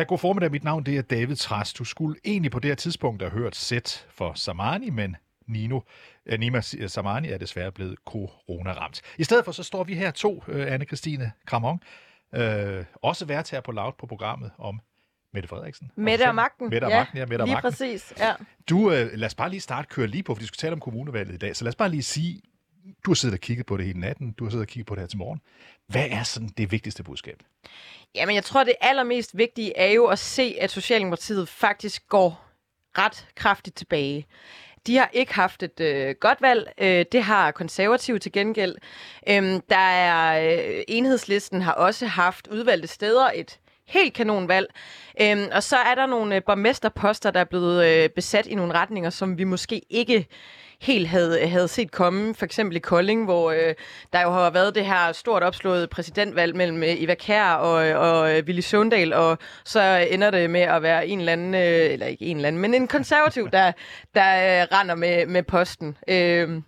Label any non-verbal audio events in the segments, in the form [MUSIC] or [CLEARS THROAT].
Ja, god formiddag. Mit navn det er David Trast. Du skulle egentlig på det her tidspunkt have hørt sæt for Samani, men Nino, uh, Nima Samani er desværre blevet corona-ramt. I stedet for så står vi her to, uh, Anne-Christine Kramon, uh, også vært her på Loud på programmet om Mette Frederiksen. Mette og magten. Mette og ja, magten, ja. Mette og lige magten. præcis. Ja. Du, uh, lad os bare lige starte køre lige på, for vi skal tale om kommunevalget i dag. Så lad os bare lige sige, du har siddet og kigget på det hele natten, du har siddet og kigget på det her til morgen. Hvad er sådan det vigtigste budskab? Jamen, jeg tror, det allermest vigtige er jo at se, at Socialdemokratiet faktisk går ret kraftigt tilbage. De har ikke haft et øh, godt valg. Øh, det har konservative til gengæld. Øhm, der er øh, enhedslisten har også haft udvalgte steder et helt kanonvalg. Øhm, og så er der nogle øh, borgmesterposter, der er blevet øh, besat i nogle retninger, som vi måske ikke helt havde, havde set komme. For eksempel i Kolding, hvor øh, der jo har været det her stort opslået præsidentvalg mellem øh, Eva Kær og, og øh, Willy Søndal, og så ender det med at være en eller anden, øh, eller ikke en eller anden, men en konservativ, der, der øh, render med, med posten. Øh,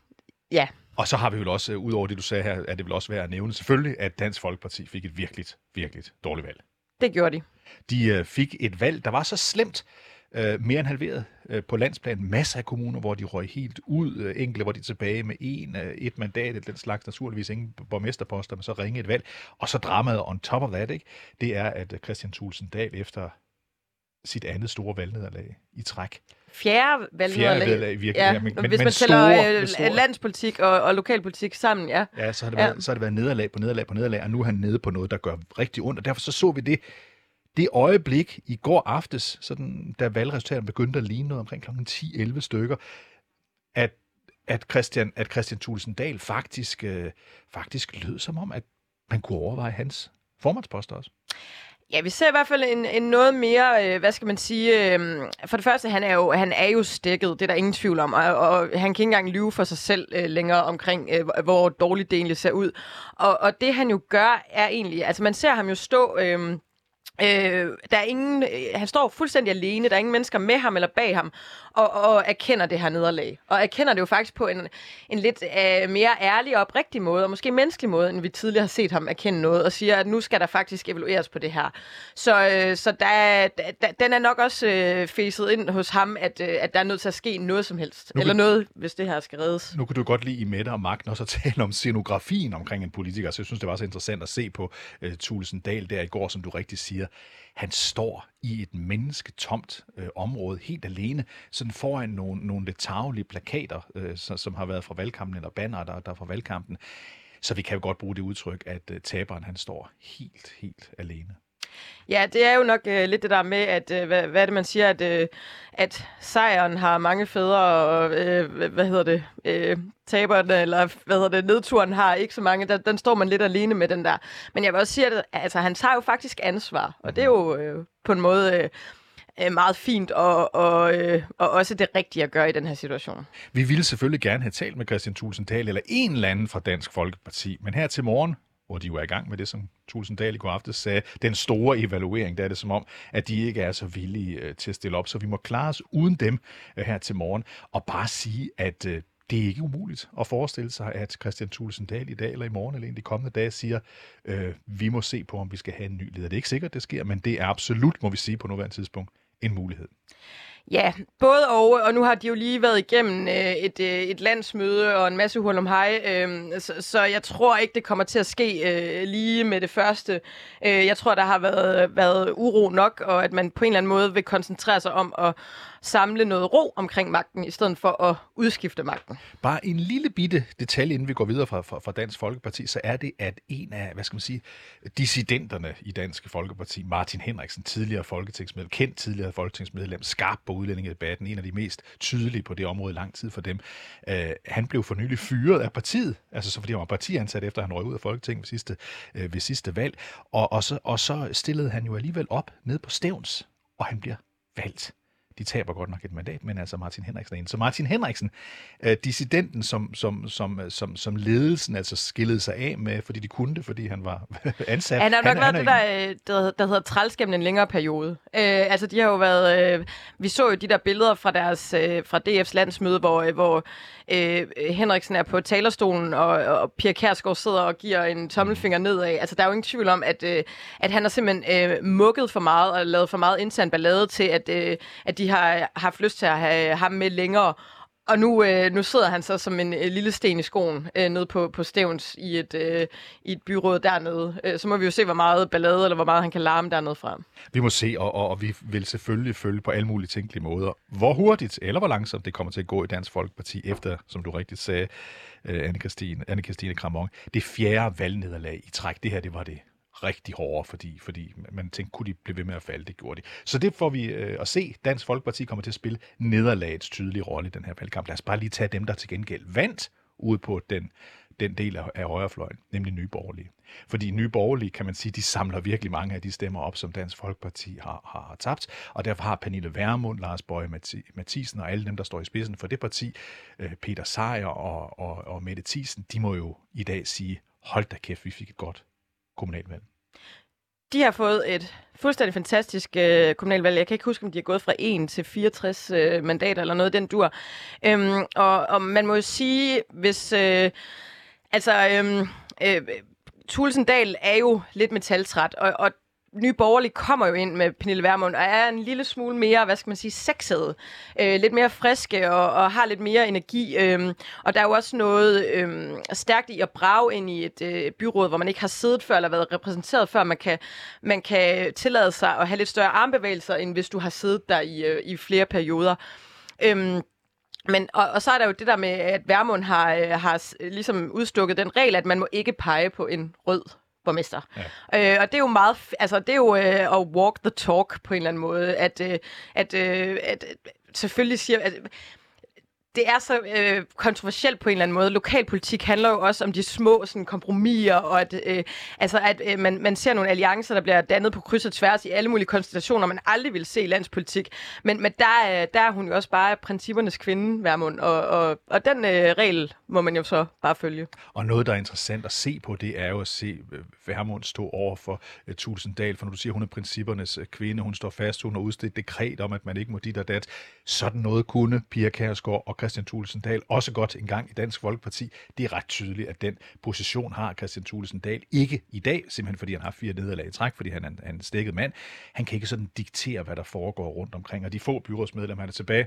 ja. Og så har vi vel også, øh, ud over det du sagde her, at det vil også være at nævne selvfølgelig, at Dansk Folkeparti fik et virkelig, virkelig dårligt valg. Det gjorde de. De øh, fik et valg, der var så slemt, øh, mere end halveret øh, på landsplan. Masser af kommuner, hvor de røg helt ud. Øh, enkelte, hvor de er tilbage med en, øh, et mandat, den slags naturligvis ingen borgmesterposter, men så ringe et valg. Og så dramaet on top of that, ikke? det er, at Christian Thulsen Dahl efter sit andet store valgnederlag i træk. Fjerde valgnederlag. Fjerde valgnederlag, virkelig. Ja, Ja, men, hvis men man tæller øh, store, landspolitik og, og lokalpolitik sammen, ja. Ja, så har, det Ja. været, så har det været nederlag på nederlag på nederlag, og nu er han nede på noget, der gør rigtig ondt. Og derfor så så vi det, det øjeblik i går aftes, sådan, da valgresultaterne begyndte at ligne noget omkring kl. 10-11 stykker, at, at Christian, at Christian Thulesen Dahl faktisk, øh, faktisk lød som om, at man kunne overveje hans formandspost også. Ja, vi ser i hvert fald en, en noget mere, øh, hvad skal man sige, øh, for det første, han er jo, han er jo stikket, det er der ingen tvivl om, og, og han kan ikke engang lyve for sig selv øh, længere omkring, øh, hvor- dårligt det egentlig ser ud. Og, og det han jo gør, er egentlig, altså man ser ham jo stå... Øh, Øh, der er ingen, øh, han står fuldstændig alene, der er ingen mennesker med ham eller bag ham, og, og erkender det her nederlag. Og erkender det jo faktisk på en, en lidt øh, mere ærlig og oprigtig måde, og måske menneskelig måde, end vi tidligere har set ham erkende noget, og siger, at nu skal der faktisk evalueres på det her. Så, øh, så der, der, den er nok også øh, fæset ind hos ham, at, øh, at der er nødt til at ske noget som helst. Nu kan- Eller noget, hvis det her skal reddes. Nu kan du godt lide i Mette og Magten også at [LAUGHS] tale om scenografien omkring en politiker, så jeg synes, det var så interessant at se på uh, Thulesen Dahl der i går, som du rigtig siger. Han står i et mennesketomt øh, område helt alene, sådan foran nogle, nogle lidt tagelige plakater, øh, som, som har været fra valgkampen, eller banner, der, der er fra valgkampen. Så vi kan jo godt bruge det udtryk, at øh, taberen han står helt, helt alene. Ja, det er jo nok øh, lidt det der med, at øh, hvad, hvad er det, man siger, at, øh, at sejren har mange fædre, og øh, hvad- hedder det, øh, taberen, eller hvad hedder det, nedturen har ikke så mange. Der, den står man lidt alene med, den der. Men jeg vil også sige, at altså, han tager jo faktisk ansvar, og det er jo øh, på en måde øh, øh meget fint, og, og, øh, og også det rigtige at gøre i den her situation. Vi ville selvfølgelig gerne have talt med Christian Tulsendal eller en eller anden fra Dansk Folkeparti, men her til morgen, hvor de jo er i gang med det, som Thulsen Dahl i går aftes sagde, den store evaluering, der er det som om, at de ikke er så villige øh, til at stille op, så vi må klare os uden dem øh, her til morgen, og bare sige, at øh, det er ikke umuligt at forestille sig, at Christian Thulsen Dahl i dag eller i morgen eller en de kommende dage siger, øh, vi må se på, om vi skal have en ny leder. Det er ikke sikkert, det sker, men det er absolut, må vi sige på nuværende tidspunkt, en mulighed. Ja, både og, og nu har de jo lige været igennem øh, et, øh, et landsmøde og en masse hul om hej, øh, så, så jeg tror ikke, det kommer til at ske øh, lige med det første. Øh, jeg tror, der har været, været uro nok, og at man på en eller anden måde vil koncentrere sig om at samle noget ro omkring magten, i stedet for at udskifte magten. Bare en lille bitte detalje, inden vi går videre fra, fra, fra Dansk Folkeparti, så er det, at en af, hvad skal man sige, dissidenterne i Dansk Folkeparti, Martin Henriksen, tidligere folketingsmedlem, kendt tidligere folketingsmedlem, skarp på udlændingedebatten, en af de mest tydelige på det område i lang tid for dem, øh, han blev for nylig fyret af partiet, altså så fordi han var partiansat, efter han røg ud af Folketinget ved sidste, øh, ved sidste valg, og, og, så, og så stillede han jo alligevel op ned på Stævns, og han bliver valgt. De taber godt nok et mandat, men altså Martin Henriksen er inde. Så Martin Henriksen, øh, dissidenten, som, som, som, som, som ledelsen altså skillede sig af med, fordi de kunne det, fordi han var [LAUGHS] ansat. Han har nok han, været han det, der, der, der hedder træls gennem en længere periode. Øh, altså, de har jo været... Øh, vi så jo de der billeder fra deres øh, fra DF's landsmøde, hvor, øh, hvor øh, Henriksen er på talerstolen, og, og Pia Kærsgaard sidder og giver en tommelfinger nedad. Altså, der er jo ingen tvivl om, at, øh, at han har simpelthen øh, mukket for meget og lavet for meget intern ballade til, at, øh, at de har haft lyst til at have ham med længere. Og nu, øh, nu sidder han så som en øh, lille sten i skoen øh, nede på, på Stævns i et, øh, i et byråd dernede. Øh, så må vi jo se, hvor meget ballade eller hvor meget han kan larme dernede fra. Vi må se, og, og, og vi vil selvfølgelig følge på alle mulige tænkelige måder, hvor hurtigt eller hvor langsomt det kommer til at gå i Dansk Folkeparti efter, som du rigtigt sagde, øh, Anne-Christine, Anne-Christine Kramon, det fjerde valgnederlag i træk. Det her, det var det rigtig hårde, fordi, fordi man tænkte, kunne de blive ved med at falde? Det gjorde de. Så det får vi øh, at se. Dansk Folkeparti kommer til at spille nederlagets tydelige rolle i den her valgkamp. Lad os bare lige tage dem, der til gengæld vandt ud på den, den del af, af højrefløjen, nemlig Nye Borgerlige. Fordi Nye Borgerlige, kan man sige, de samler virkelig mange af de stemmer op, som Dansk Folkeparti har, har, har tabt, og derfor har Pernille Værmund, Lars Bøje Mathisen og alle dem, der står i spidsen for det parti, øh, Peter Sejer og, og, og Mette Thiesen, de må jo i dag sige, hold da kæft, vi fik et godt kommunalvalg. De har fået et fuldstændig fantastisk øh, kommunalvalg. Jeg kan ikke huske, om de er gået fra 1 til 64 øh, mandater eller noget den dur. Øhm, og, og man må jo sige, hvis... Øh, altså... Øhm, øh, øh, Tulsendal er jo lidt metaltræt, og, og Nye Borgerlige kommer jo ind med Pernille Vermund og er en lille smule mere, hvad skal man sige, sexet. Øh, lidt mere friske og, og har lidt mere energi. Øh, og der er jo også noget øh, stærkt i at brage ind i et øh, byråd, hvor man ikke har siddet før eller været repræsenteret før. Man kan, man kan tillade sig at have lidt større armbevægelser, end hvis du har siddet der i, øh, i flere perioder. Øh, men, og, og så er der jo det der med, at Værmund har, øh, har ligesom udstukket den regel, at man må ikke pege på en rød borgmester. Ja. Øh, og det er jo meget, altså det er jo øh, at walk the talk på en eller anden måde, at, øh, at, øh, at, selvfølgelig siger, at det er så øh, kontroversielt på en eller anden måde. Lokalpolitik handler jo også om de små sådan, kompromiser, og at, øh, altså, at øh, man, man ser nogle alliancer, der bliver dannet på kryds og tværs i alle mulige konstellationer, man aldrig vil se i landspolitik. Men, men der, øh, der er hun jo også bare princippernes kvinde, Værmund, og, og, og den øh, regel må man jo så bare følge. Og noget, der er interessant at se på, det er jo at se øh, Værmund stå over øh, for uh, Tulsendal, for når du siger, hun er princippernes kvinde, hun står fast, hun har udstedt dekret om, at man ikke må dit og dat. Sådan noget kunne Pia Kærsgaard og Christian Thulesen Dahl også godt engang i Dansk Folkeparti. Det er ret tydeligt, at den position har Christian Thulesen Dahl ikke i dag, simpelthen fordi han har fire nederlag i træk, fordi han er en, en stikket mand. Han kan ikke sådan diktere, hvad der foregår rundt omkring. Og de få byrådsmedlemmer, han er tilbage,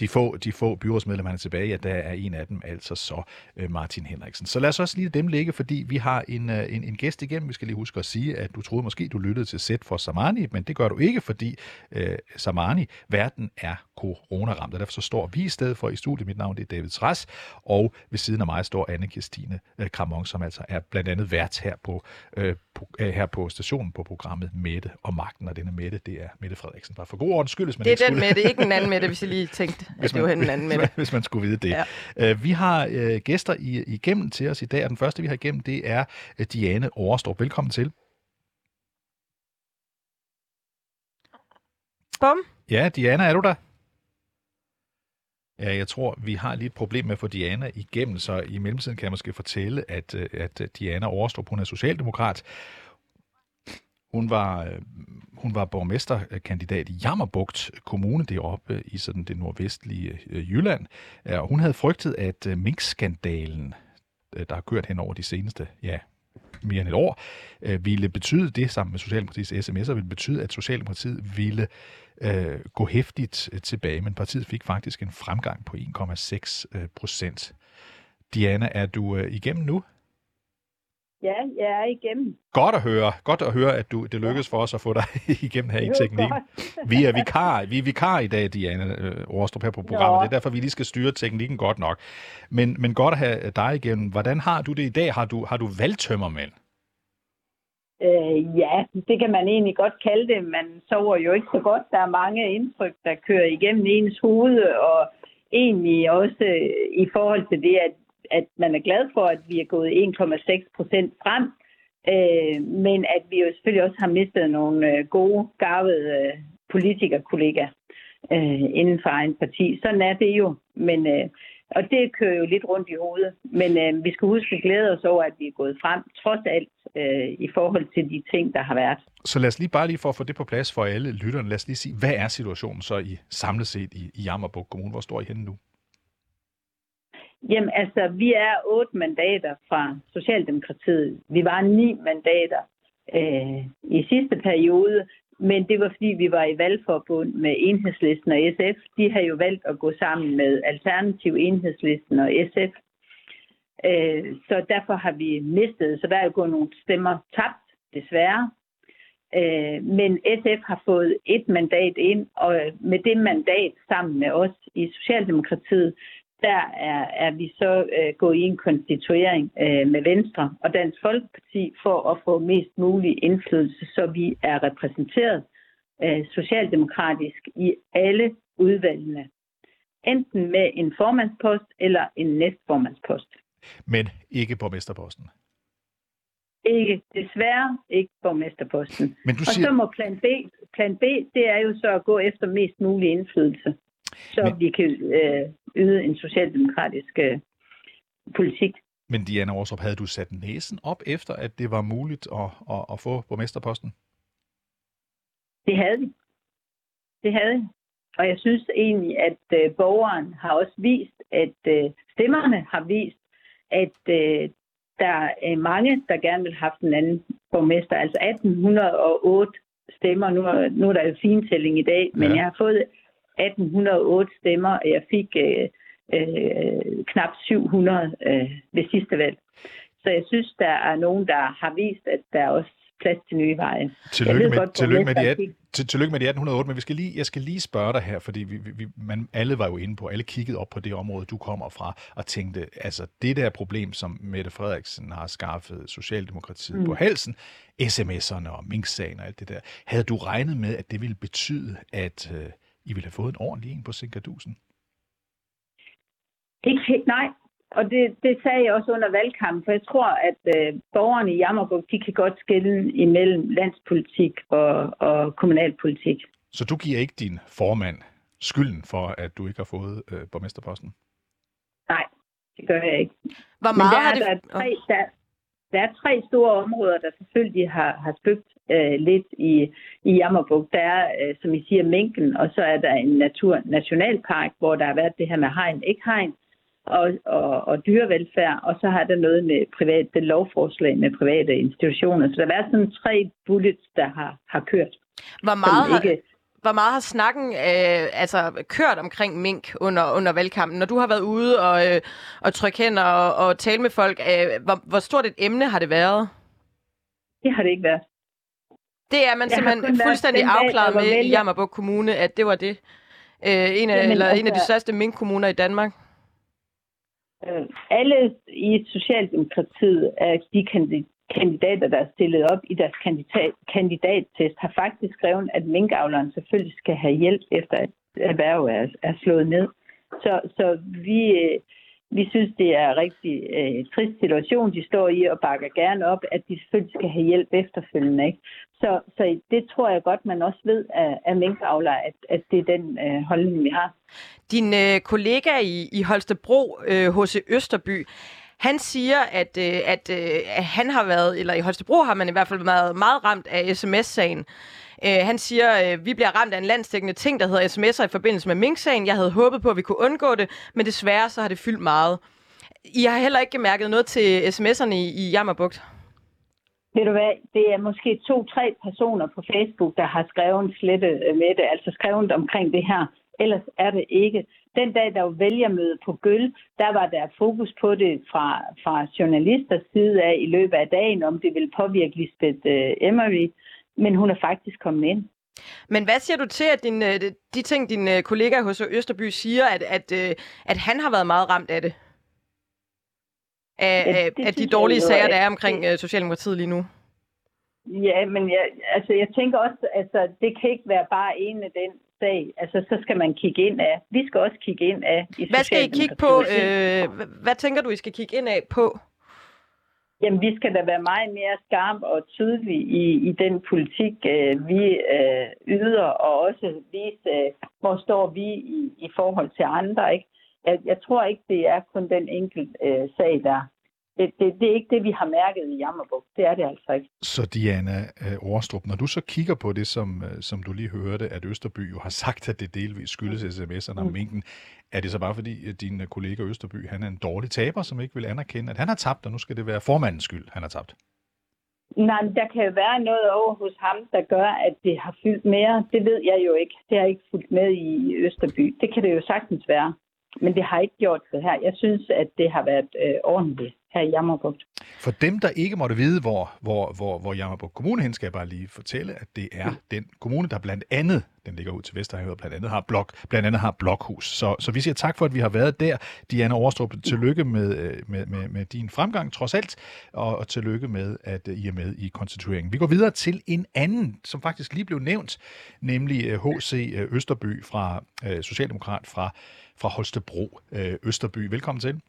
de få, de få byrådsmedlemmer, han er tilbage, ja, der er en af dem altså så øh, Martin Henriksen. Så lad os også lige dem ligge, fordi vi har en, øh, en, en gæst igennem. Vi skal lige huske at sige, at du troede måske, du lyttede til Sæt for Samani, men det gør du ikke, fordi øh, Samani, verden er corona-ramt, og derfor så står vi i stedet for i studiet. Mit navn det er David Træs, og ved siden af mig står anne Christine øh, Kramon, som altså er blandt andet vært her på, øh, på, øh, her på stationen på programmet Mette og Magten, og denne Mette, det er Mette Frederiksen. Bare for god ordens skyld, hvis man Det er den skulle... Mette, ikke en anden Mette, hvis jeg lige tænkte, at hvis man, det var en anden Mette. [LAUGHS] Hvis man skulle vide det. Ja. Uh, vi har uh, gæster i, igennem til os i dag, og den første, vi har igennem, det er Diane Overstrup. Velkommen til. Bum. Ja, Diana, er du der? Ja, jeg tror, vi har lige et problem med at få Diana igennem, så i mellemtiden kan jeg måske fortælle, at, øh, at øh, Diana Overstrup, hun er socialdemokrat. Hun var, øh, hun var borgmesterkandidat i Jammerbugt Kommune deroppe i sådan det nordvestlige Jylland. Og hun havde frygtet, at minkskandalen, der har kørt hen over de seneste ja, mere end et år, øh, ville betyde det sammen med Socialdemokratiets sms'er, ville betyde, at Socialdemokratiet ville øh, gå hæftigt øh, tilbage, men partiet fik faktisk en fremgang på 1,6 øh, procent. Diana, er du øh, igennem nu? Ja, jeg er igennem. Godt at høre. Godt at høre, at du, det lykkedes for os at få dig [LAUGHS] igennem her i teknikken. Vi er vikar, vi er vikar i dag, Diana øh, Overstrup, her på programmet. Nå. Det er derfor, vi lige skal styre teknikken godt nok. Men, men godt at have dig igennem. Hvordan har du det i dag? Har du, har du valgtømmermænd? Øh, ja, det kan man egentlig godt kalde det. Man sover jo ikke så godt. Der er mange indtryk, der kører igennem ens hoved, og egentlig også i forhold til det, at, at man er glad for, at vi er gået 1,6 procent frem, øh, men at vi jo selvfølgelig også har mistet nogle øh, gode, garvede øh, politikerkollegaer. øh, inden for egen parti. Sådan er det jo. Men, øh, og det kører jo lidt rundt i hovedet. Men øh, vi skal huske at glæde os over, at vi er gået frem, trods alt, øh, i forhold til de ting, der har været. Så lad os lige bare lige for at få det på plads for alle lytterne, lad os lige sige, hvad er situationen så i samlet set i, i Jammerburg Kommune? Hvor står I henne nu? Jamen altså, vi er otte mandater fra Socialdemokratiet. Vi var ni mandater øh, i sidste periode, men det var fordi, vi var i valgforbund med Enhedslisten og SF. De har jo valgt at gå sammen med Alternativ Enhedslisten og SF. Øh, så derfor har vi mistet, så der er jo gået nogle stemmer tabt, desværre. Øh, men SF har fået et mandat ind, og med det mandat sammen med os i Socialdemokratiet, der er, er vi så øh, gået i en konstituering øh, med Venstre og Dansk Folkeparti for at få mest mulig indflydelse, så vi er repræsenteret øh, socialdemokratisk i alle udvalgene. Enten med en formandspost eller en næstformandspost. Men ikke borgmesterposten? Ikke, desværre ikke borgmesterposten. Men du Og siger... så må plan B, plan B, det er jo så at gå efter mest mulig indflydelse, så Men- vi kan øh, yde en socialdemokratisk øh, politik. Men Diana Aarstrup, havde du sat næsen op efter, at det var muligt at, at, at få borgmesterposten? Det havde vi. Det havde vi. Og jeg synes egentlig, at øh, borgeren har også vist, at øh, stemmerne har vist, at øh, der er mange, der gerne vil have haft en anden borgmester. Altså 1808 stemmer. Nu, er- nu er der jo fintælling i dag, men Ja. jeg har fået 1808 stemmer, og jeg fik øh, øh, knap 700 øh, ved sidste valg. Så jeg synes, der er nogen, der har vist, at der er også plads til nye veje. Tillykke med, godt, tillykke, med de, borgmesteren at- til, tillykke med de 1808, men vi skal lige, jeg skal lige spørge dig her, fordi vi, vi, man, alle var jo inde på, alle kiggede op på det område, du kommer fra, og tænkte, altså det der problem, som Mette Frederiksen har skaffet Socialdemokratiet mm. på halsen, sms'erne og Mink-sagen og alt det der, havde du regnet med, at det ville betyde, at øh, I ville have fået en ordentlig en på Sinkadusen? Ikke helt, nej. Og det, det sagde jeg også under valgkampen, for jeg tror, at øh, borgerne i Jammerburg, de kan godt skille imellem landspolitik og, og kommunalpolitik. Så du giver ikke din formand skylden for, at du ikke har fået øh, borgmesterposten? Nej, det gør jeg ikke. Hvor Men meget der, har er, det... der, er tre, der, der er tre store områder, der selvfølgelig har, har spøgt øh, lidt i, i Jammerburg. Der er, øh, som I siger, Minken, og så er der en natur nationalpark, hvor der har været det her med hegn, ikke hegn, og, og, og dyrevelfærd, og så har der noget med private lovforslag med private institutioner. Så der har været sådan tre bullets, der har, har kørt. Hvor meget, som har, ikke, hvor meget har snakken øh, altså, kørt omkring mink under, under valgkampen? Når du har været ude og, øh, og trykke hænder og, og tale med folk, øh, hvor, hvor stort et emne har det været? det har det ikke været. Det er man Jeg simpelthen fuldstændig afklaret med i. Jammerburg Kommune, at det var det. Øh, en, af, Jamen, eller en af de altså- største minkkommuner i Danmark. Øh, alle i Socialdemokratiet af de kandi- kandidater, der er stillet op i deres kandidat, kandidattest, har faktisk skrevet, at minkavleren selvfølgelig skal have hjælp efter, at erhvervet er, er slået ned. Så, så vi, øh, vi synes, det er en rigtig øh, trist situation, de står i, og bakker gerne op, at de selvfølgelig skal have hjælp efterfølgende. Ikke? Så, så det tror jeg godt, man også ved af, af minkavler, at, at det er den øh, holdning, vi har. Din øh, kollega i, i Holstebro, øh, H.C. Østerby, han siger, at, øh, at, øh, at han har været, eller i Holstebro har man i hvert fald været meget ramt af sms-sagen. Øh, han siger, øh, vi bliver ramt af en landsdækkende ting, der hedder sms'er i forbindelse med Mink-sagen. Jeg havde håbet på, at vi kunne undgå det, men desværre så har det fyldt meget. I har heller ikke mærket noget til sms'erne i, i Jammerbugt? Ved du hvad, det er måske to-tre personer på Facebook, der har skrevet slette øh, med det, altså skrevet omkring det her. Ellers er det ikke. Den dag, der var vælgermøde på Gøl, der var der fokus på det fra, fra journalisters side af i løbet af dagen, om det ville påvirke Lisbeth øh, Emery. Men hun er faktisk kommet ind. Men hvad siger du til, at din, øh, de ting, din øh, kollega hos Østerby siger, at, at, øh, at han har været meget ramt af det? Af, Ja, det af de dårlige jeg sager, at der er omkring det- Socialdemokratiet lige nu? Ja, men jeg, altså, jeg tænker også, altså, det kan ikke være bare en af den sag. Altså, så skal man kigge ind af. Vi skal også kigge ind af. I Hvad skal I kigge på? Øh, hvad, hvad tænker du, I skal kigge ind af på? Jamen, vi skal da være meget mere skarpe og tydelige i, i den politik, øh, vi øh, yder, og også vise, øh, hvor står vi i, i forhold til andre. Ikke? Jeg, jeg tror ikke, det er kun den enkelte øh, sag, der, det, det, det er ikke det, vi har mærket i Jammerbuk. Det er det altså ikke. Så Diana Overstrup, når du så kigger på det, som, øh, som du lige hørte, at Østerby jo har sagt, at det delvis skyldes sms'erne om mm. minken, er det så bare fordi, at din kollega Østerby, han er en dårlig taber, som ikke vil anerkende, at han har tabt, og nu skal det være formandens skyld, han har tabt? Nej, men der kan jo være noget over hos ham, der gør, at det har fyldt mere. Det ved jeg jo ikke. Det har ikke fulgt med i Østerby. Det kan det jo sagtens være. Men det har ikke gjort det her. Jeg synes, at det har været øh, ordentligt her i Jammerbugt. For dem, der ikke måtte vide, hvor, hvor, hvor, hvor Jammerbugt Kommune hen, skal jeg bare lige fortælle, at det er mm. den kommune, der blandt andet, den ligger ud til Vesterhavet, blandt andet har, blok, blandt andet har blokhus. Så, så vi siger tak for, at vi har været der. Diana Overstrup, tillykke med, øh, med, med, med din fremgang, trods alt, og, og tillykke med, at I er med i konstitueringen. Vi går videre til en anden, som faktisk lige blev nævnt, nemlig H.C. Øh, Østerby fra øh, Socialdemokrat fra, fra Holstebro Østerby. Velkommen til.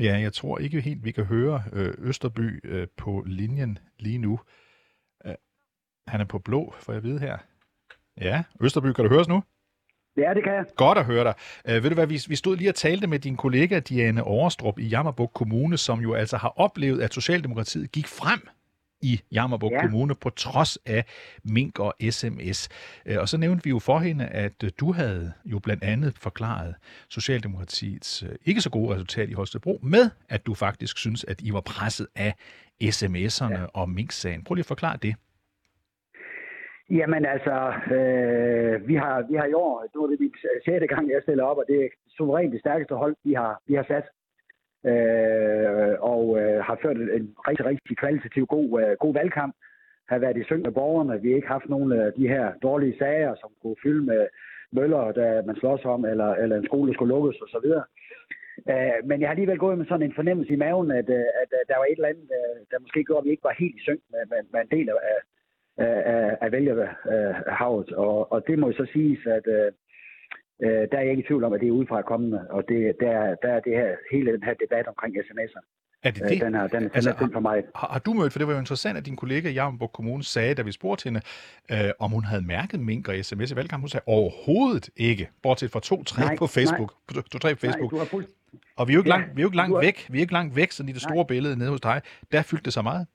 Ja, jeg tror ikke helt, vi kan høre øh, Østerby øh, på linjen lige nu. Øh, han er på blå, får jeg vide her. Ja, Østerby, kan du høres nu? Ja, det kan jeg. Godt at høre dig. Øh, ved du hvad, vi, vi stod lige og talte med din kollega Diane Overstrup i Jammerbuk Kommune, som jo altså har oplevet, at Socialdemokratiet gik frem i Jammerburg ja. Kommune, på trods af mink og sms. Øh, og så nævnte vi jo for hende, at øh, du havde jo blandt andet forklaret Socialdemokratiets øh, ikke så gode resultat i Holstebro med, at du faktisk synes, at I var presset af sms'erne ja. og mink-sagen. Prøv lige at forklare det. Jamen altså, øh, vi, har, vi har i år, nu er det min sjette gang, jeg stiller op, og det er suverænt det stærkeste hold, vi har, vi har sat øh, og øh, har ført en rigtig, rigtig kvalitativ god, øh, god valgkamp. Har været i syng med borgerne. Vi har ikke haft nogen af de her dårlige sager, som kunne fylde med møller, der man slås om, eller, eller en skole skulle lukkes osv. Øh, men jeg har alligevel gået med sådan en fornemmelse i maven, at, øh, at, at der var et eller andet, øh, der måske gjorde, at vi ikke var helt i synk med, med, med en del af, af, af vælgerhavet. Og, og det må jo så siges, at, øh, der er jeg ikke i tvivl om, at det er udefra kommende, og det, der, der er det her, hele den her debat omkring sms'er. Er det øh, det? Den er, den, altså, den er for mig. Har, har du mødt, for det var jo interessant, at din kollega i Jammerburg Kommune sagde, da vi spurgte hende, øh, om hun havde mærket mink og sms i valgkampen. Hun sagde overhovedet ikke, bortset fra to-tre på Facebook. Nej. To-tre på Facebook. Nej, fuld... Og vi er jo ikke, ja, langt, vi er jo ikke langt væk. Vi er ikke langt væk, sådan i det store nej. billede nede hos dig. Der fyldte det så meget.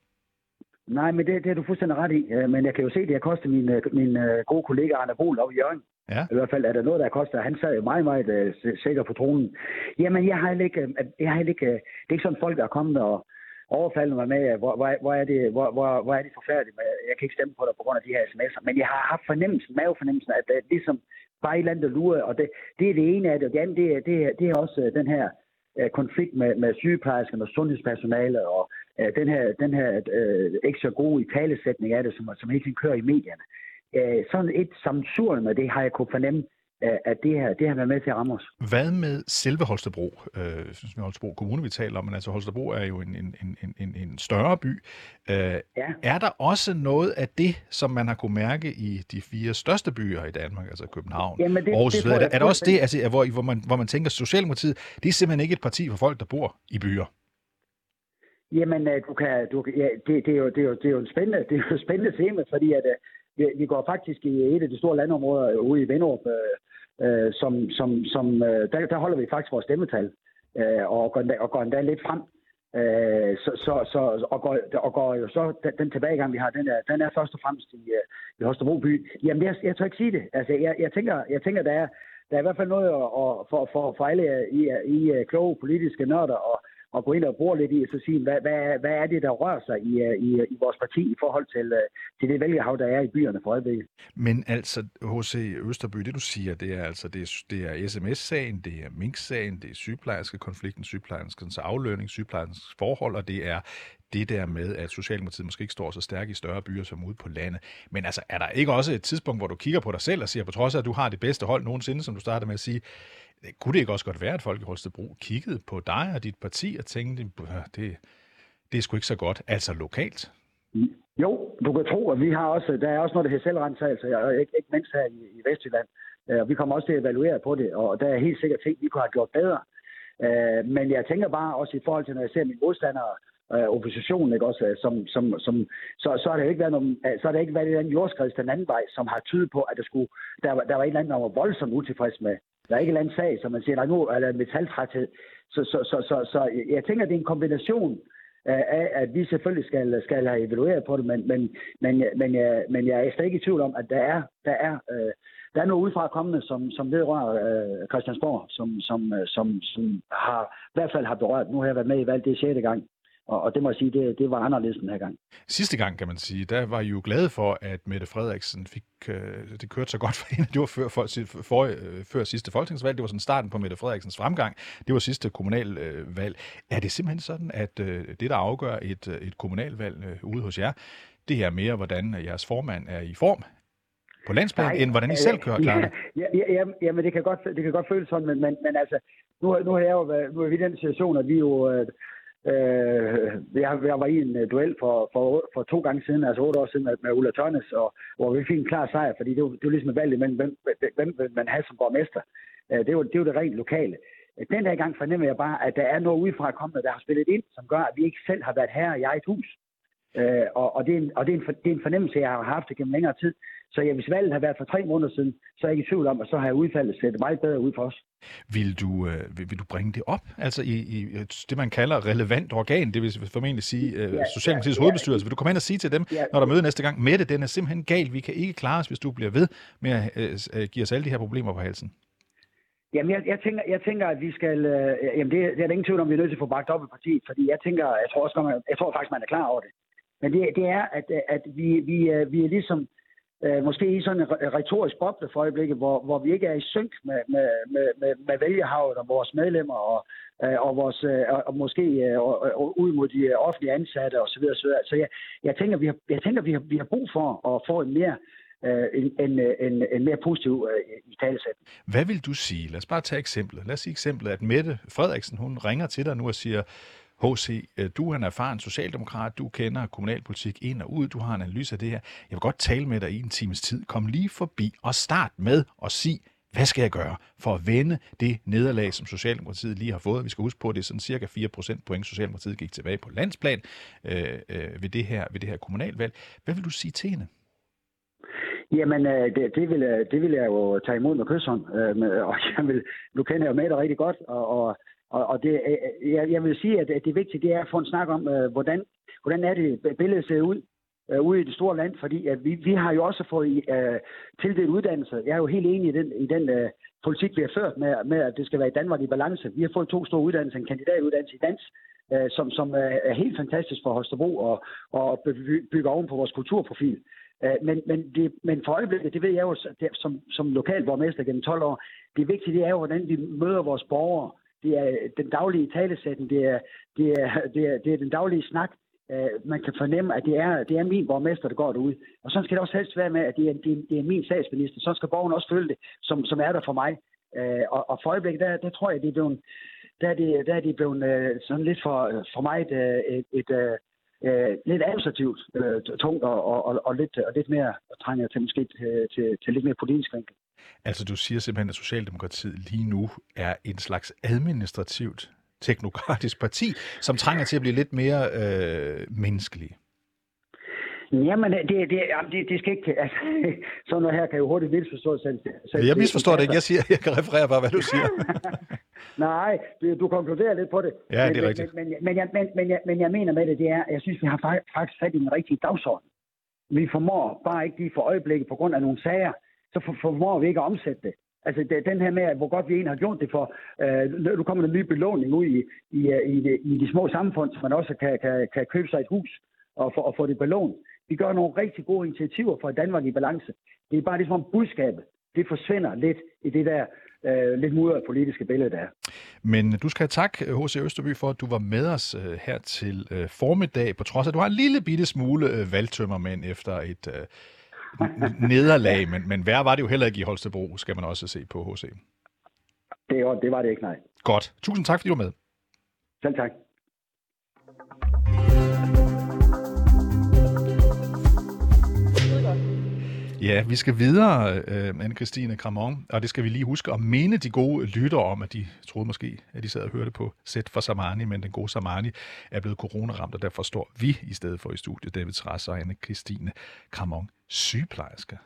Nej, men det, det er du fuldstændig ret i. Øh, men jeg kan jo se, at det har kostet min, øh, min gode kollega Arne Bol op i Jørgen. Ja. I hvert fald er der noget, der koster. Han sad jo meget, meget uh, sikker på tronen. Jamen, jeg har ikke, øh, jeg har ikke, uh, det er ikke sådan folk, der er kommet og overfaldet mig med, hvor, hvor, hvor, er det, hvor, hvor, hvor er det forfærdeligt. Jeg kan ikke stemme på dig på grund af de her sms'er. Men jeg har haft fornemmelsen, mavefornemmelsen, at det ligesom bare et eller andet, der lurer. Og det, det er det ene af det. Og det andet, det, er, det, er, det er også uh, den her uh, konflikt med, med sygeplejerskerne og sundhedspersonale og uh, den her, den her uh, ikke så gode i talesætning af det, som, som hele tiden kører i medierne øh, sådan et samsur med det har jeg kunne fornemme, øh, at det her, det har været med til at ramme os. Hvad med selve Holstebro? Øh, synes vi Holstebro Kommune, vi taler om, men altså Holstebro er jo en, en, en, en, en større by. Øh, ja. Er der også noget af det, som man har kunne mærke i de fire største byer i Danmark, altså København, Jamen det, Aarhus, det, det, er, er der også det, altså, hvor, hvor, man, hvor man tænker, Socialdemokratiet, det er simpelthen ikke et parti for folk, der bor i byer? Jamen, øh, du kan, du, ja, det, det, er jo, det, er jo, det er jo en spændende, det er jo en spændende tema, fordi at, øh, vi, vi går faktisk i et af de store landområder ude i Vendrup, øh, øh, som, som, som øh, der, der holder vi faktisk vores stemmetal, øh, og, går, og går endda lidt frem. Øh, så, så, så, og, går, og går jo så den, den tilbagegang, vi har, den er, den er først og fremmest i, øh, i Holstebro by. Jamen, jeg, jeg tør ikke sige det. Altså, jeg, jeg, tænker, jeg tænker, der er, der er i hvert fald noget at, at, for, for, for alle i, i, i øh, kloge politiske nørder og, at gå ind og bore lidt i, og så sige, hvad, hvad, hvad er det, der rører sig i, øh, i, i vores parti i forhold til, øh, til det vælgerhav, der er i byerne for øjeblikket. Men altså, H.C. Østerby, det du siger, det er altså det er, det er sms-sagen, det er Mink-sagen, det er sygeplejerskekonflikten, sygeplejerskens aflønning, sygeplejerskens forhold, og det er det der med, at Socialdemokratiet måske ikke står så stærkt i større byer som ude på landet. Men altså, er der ikke også et tidspunkt, hvor du kigger på dig selv og siger, på trods af, at du har det bedste hold nogensinde, som du startede med at sige, øh, kunne det ikke også godt være, at folk i Holstebro kiggede på dig og dit parti og tænkte, det, det er sgu ikke så godt, altså lokalt? Jo, du kan tro, at vi har også, der er også noget, der hedder selvrensagelse, og ikke, ikke mindst her i, i Vestjylland. Øh, og vi kommer også til at evaluere på det, og der er helt sikkert ting, vi kunne have gjort bedre. Øh, men jeg tænker bare også i forhold til, når jeg ser mine modstandere, øh, oppositionen, ikke også, som, som, som, så, så har det ikke været nogen, altså, så har det ikke været en jordskrids den anden vej, som har tydet på, at der, skulle, der, var, der var en eller anden, der var voldsomt utilfreds med. Der er ikke en eller anden sag, som man siger, der er der eller metaltræthed. Så, så, så, så, så, jeg tænker, det er en kombination af, at vi selvfølgelig skal, skal have evalueret på det, men, men, men, men, jeg, men jeg er slet ikke i tvivl om, at der er, der er, øh, der er noget udefra kommende, som, som vedrører øh, Christiansborg, som, som, øh, som, som har, i hvert fald har berørt. Nu har jeg været med i valg, det er 6. gang. Og, og det må jeg sige, det, det var anderledes den her gang. Sidste gang, kan man sige, der var I jo glade for, at Mette Frederiksen fik, øh, det kørte så godt for hende. Det var før, for, for, øh, før sidste folketingsvalg. Det var sådan starten på Mette Frederiksens fremgang. Det var sidste kommunalvalg. Er det simpelthen sådan, at øh, det, der afgør et, et kommunalvalg ude hos jer, det er mere, hvordan jeres formand er i form, på landsplan, Nej, end hvordan I selv kører klar [LAUGHS] Ja, ja, ja, ja, men det kan godt, det kan godt føles sådan, men, men, men altså, nu, nu, har jeg jo været, nu er vi i den situation, at vi jo, øh, Øh, jeg, jeg var i en uh, duel for, for, for to gange siden, altså otte år siden, med, med Ulla Tørnes, og, hvor vi fik en klar sejr, fordi det var, det var ligesom et valg imellem, hvem, hvem vil man have som borgmester. Øh, det, var, det var det rent lokale. Øh, den der gang fornemmer jeg bare, at der er noget udefra kommende, der har spillet ind, som gør, at vi ikke selv har været her i eget hus. Øh, og, og, det er en, og det, er en, det er en fornemmelse, jeg har haft gennem længere tid. Så ja, hvis valget har været for tre måneder siden, så er jeg ikke i tvivl om, at så har udfaldet set meget bedre ud for os. Vil du, øh, vil, vil du bringe det op? Altså i, i det, man kalder relevant organ, det vil formentlig sige øh, ja, Socialdemokratiets ja, hovedbestyrelse. Vil du komme ind og sige til dem, ja, når der møder næste gang, Mette, den er simpelthen gal, vi kan ikke klare os, hvis du bliver ved med at øh, øh, give os alle de her problemer på halsen? Jamen, jeg, jeg, tænker, jeg tænker, at vi skal... Øh, jamen, det, det er der ingen tvivl om, vi er nødt til at få bagt op i partiet, fordi jeg tænker, jeg tror, også, man, jeg tror faktisk, man er klar over det. Men det, det er, at, at vi, vi, øh, vi er ligesom øh, måske i sådan en retorisk boble for øjeblikket, hvor, hvor vi ikke er i synk med, med, med, med, med vælgerhavet og vores medlemmer og, øh, og, vores, øh, og måske øh, og, og ud mod de øh, offentlige ansatte osv. Så, så jeg, jeg tænker, vi har, jeg tænker, vi har, vi har brug for at få en mere øh, en, en, en, en mere positiv øh, i talesætten. Hvad vil du sige? Lad os bare tage eksemplet. Lad os sige eksemplet, at Mette Frederiksen, hun ringer til dig nu og siger, H.C., øh, du er en erfaren socialdemokrat, du kender kommunalpolitik ind og ud, du har en analyse af det her. Jeg vil godt tale med dig i en times tid. Kom lige forbi og start med at sige, hvad skal jeg gøre for at vende det nederlag, som Socialdemokratiet lige har fået? Vi skal huske på, at det er sådan cirka 4 procent point, Socialdemokratiet gik tilbage på landsplan øh, øh, ved, det her, ved det her kommunalvalg. Hvad vil du sige til hende? Jamen, øh, det, det, vil, det vil jeg jo tage imod med kysshånd. Øh, og [LAUGHS] jeg vil, nu kender jeg jo med dig rigtig godt, og, og og, og det, øh, øh, jeg, jeg vil sige, at det vigtige det er at få en snak om, øh, hvordan, hvordan er det billedet ser ud øh, ude i det store land, fordi at vi, vi har jo også fået øh, tildelt uddannelse. Jeg er jo helt enig i den, i den øh, politik, vi har ført med, med, at det skal være i Danmark i balance. Vi har fået to store uddannelser, en kandidatuddannelse i dans, øh, som, som øh, er helt fantastisk for Holstebro og, og bygger oven på vores kulturprofil. Øh, men, men, det, men for øjeblikket, det ved jeg jo det, som, som lokalborgmester gennem 12 år, det vigtige det er jo, hvordan vi møder vores borgere det er øh, den daglige talesætten, det er, det er, [LAUGHS] det er, det er den daglige snak. Øh, man kan fornemme, at det er, det er min borgmester, der går derud. Og så skal det også helst være med, at det er, det er, det er min statsminister. Så skal borgerne også føle det, som, som er der for mig. Øh, og, og for øjeblikket, der, der tror jeg, det er blevet, der er det, der er det blevet sådan lidt for, for mig et, et, et, et lidt administrativt tungt og, og, og, lidt, og lidt mere trænger til måske til, til, til lidt mere politisk vinkel. Altså du siger simpelthen, at Socialdemokratiet lige nu er en slags administrativt teknokratisk parti, som trænger til at blive lidt mere øh, menneskelige. Jamen, det, det, det, det skal ikke... Altså, [LAUGHS] sådan noget her kan jo hurtigt misforstås. Selv, selv, jeg misforstår det ikke. Jeg, siger, jeg kan referere bare, hvad du siger. [LAUGHS] Nej, du, du konkluderer lidt på det. Ja, men, det er rigtigt. Men, men, men, jeg, men, men, jeg, men jeg mener med det, det er, at jeg synes, vi har faktisk fat i den rigtige dagsorden. Vi formår bare ikke lige for øjeblikket på grund af nogle sager, så formår vi ikke at omsætte det. Altså det, den her med, hvor godt vi egentlig har gjort det for, øh, nu kommer der en ny belåning ud i, i, øh, i, de, i de små samfund, så man også kan, kan, kan købe sig et hus og for, og få det belånt. Vi gør nogle rigtig gode initiativer for Danmark i balance. Det er bare ligesom budskabet. Det forsvinder lidt i det der øh, lidt mudrede politiske billede, der er. Men du skal have tak, H.C. Østerby, for at du var med os øh, her til øh, formiddag, på trods af, at du har en lille bitte smule øh, valgtømmermænd efter et... Øh, nederlag, men, men værre var det jo heller ikke i Holstebro, skal man også se på HC. Det, var, det var det ikke, nej. Godt. Tusind tak, fordi du var med. Selv tak. Ja, vi skal videre, øh, Anne-Christine Kramon, og det skal vi lige huske at minde de gode lytter om, at de troede måske, at de sad og hørte på sæt for Samani, men den gode Samani er blevet coronaramt, og derfor står vi i stedet for i studiet, David Trass og Anne-Christine Kramon, sygeplejersker.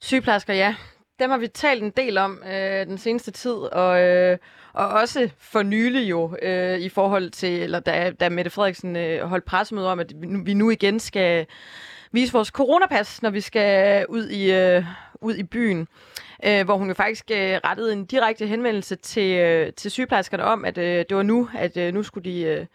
Sygeplejersker, ja. Dem har vi talt en del om øh, den seneste tid, og, øh, og også for nylig jo, øh, i forhold til, eller da, da Mette Frederiksen øh, holdt pressemøde om, at vi nu igen skal vise vores coronapas, når vi skal ud i, øh, ud i byen. Øh, hvor hun jo faktisk øh, rettede en direkte henvendelse til, øh, til sygeplejerskerne om, at øh, det var nu, at øh, nu skulle de øh,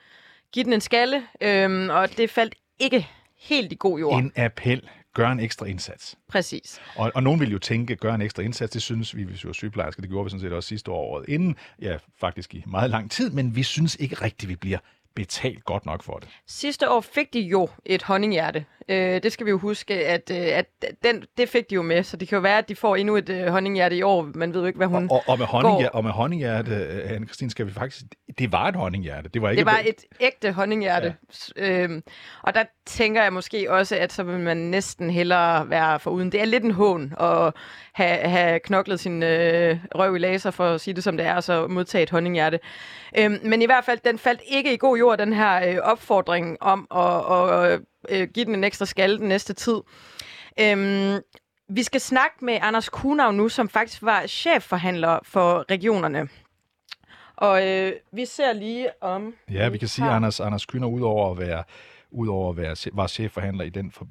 give den en skalle, øh, og det faldt ikke helt i god jord. En appel gør en ekstra indsats. Præcis. Og, og nogen vil jo tænke, gør en ekstra indsats, det synes vi, hvis vi var sygeplejersker, det gjorde vi sådan set også sidste år året inden, ja, faktisk i meget lang tid, men vi synes ikke rigtigt, vi bliver betalt godt nok for det. Sidste år fik de jo et honninghjerte. Øh, det skal vi jo huske, at, øh, at den, det fik de jo med, så det kan jo være, at de får endnu et øh, honninghjerte i år. Man ved jo ikke, hvad hun og, og, og med honninghjerte, går. og med honninghjerte, øh, anne Christine, skal vi faktisk... Det var et honninghjerte. Det var, ikke det var et ægte honninghjerte. Ja. Øhm, og der tænker jeg måske også, at så vil man næsten hellere være for uden. Det er lidt en hån at have, have knoklet sin øh, røv i laser, for at sige det som det er, og så modtage et honninghjerte. Øhm, men i hvert fald, den faldt ikke i god jord, den her øh, opfordring om at, at øh, give den en ekstra skalle den næste tid. Øhm, vi skal snakke med Anders Kuhnau nu, som faktisk var chefforhandler for regionerne. Og øh, vi ser lige om... Ja, vi kan sige, at Anders, Anders Kuhnau, udover at være udover at være, var chefforhandler i den for,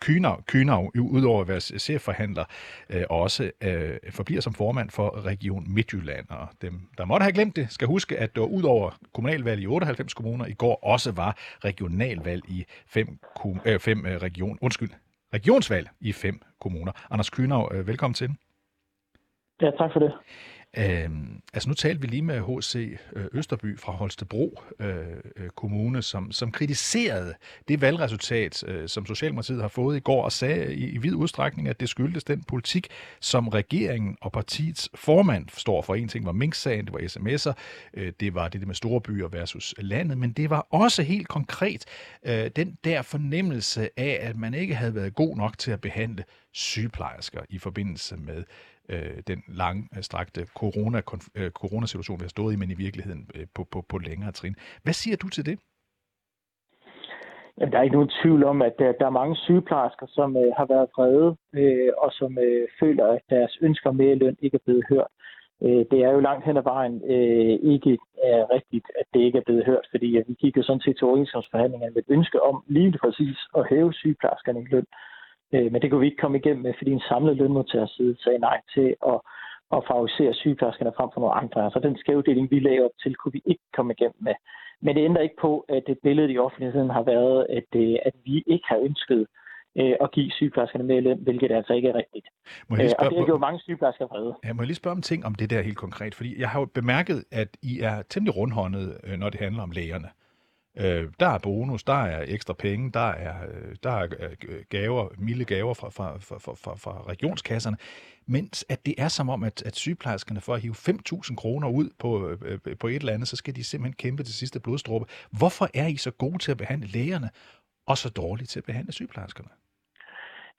Kynav, Kynav udover at være chefforhandler, øh, også øh, forbliver som formand for Region Midtjylland. Og dem, der måtte have glemt det, skal huske, at der udover kommunalvalg i 98 kommuner i går også var regionalvalg i fem, øh, fem øh, region, undskyld, regionsvalg i fem kommuner. Anders Kynav, øh, velkommen til. Ja, tak for det. Øh, altså nu talte vi lige med H.C. Øh, Østerby fra Holstebro øh, øh, Kommune, som, som kritiserede det valgresultat, øh, som Socialdemokratiet har fået i går, og sagde i, i vid udstrækning, at det skyldtes den politik, som regeringen og partiets formand står for. En ting var Mink-sagen, det var sms'er, øh, det var det med store byer versus landet, men det var også helt konkret øh, den der fornemmelse af, at man ikke havde været god nok til at behandle sygeplejersker i forbindelse med øh, den langstrakte corona, øh, coronasituation, vi har stået i, men i virkeligheden øh, på, på, på længere trin. Hvad siger du til det? Jamen, der er ikke nogen tvivl om, at der, der er mange sygeplejersker, som øh, har været vrede, øh, og som øh, føler, at deres ønsker mere løn ikke er blevet hørt. Øh, det er jo langt hen ad vejen øh, ikke er rigtigt, at det ikke er blevet hørt, fordi vi kiggede sådan set til overenskomstforhandlingerne med et ønske om lige præcis at hæve sygeplejerskerne i løn. Øh, men det kunne vi ikke komme igennem med, fordi en samlet lønmodtagerside sagde nej til at, at favorisere sygeplejerskerne frem for nogle andre. Altså den skævdeling, vi lagde op til, kunne vi ikke komme igennem med. Men det ændrer ikke på, at det billede i offentligheden har været, at, øh, at vi ikke har ønsket øh, at give sygeplejerskerne mere løn, hvilket altså ikke er rigtigt. Må jeg spørge, og det har gjort mange sygeplejersker vrede. Ja, må jeg lige spørge om ting om det der helt konkret? Fordi jeg har jo bemærket, at I er temmelig rundhåndet, når det handler om lægerne. Øh, der er bonus, der er ekstra penge, der er, øh, der er øh, gaver, milde gaver fra, fra, fra, fra, fra regionskasserne, mens at det er som om, at, at sygeplejerskerne for at hive 5.000 kroner ud på, øh, på et eller andet, så skal de simpelthen kæmpe til sidste blodstråbe. Hvorfor er I så gode til at behandle lægerne, og så dårlige til at behandle sygeplejerskerne?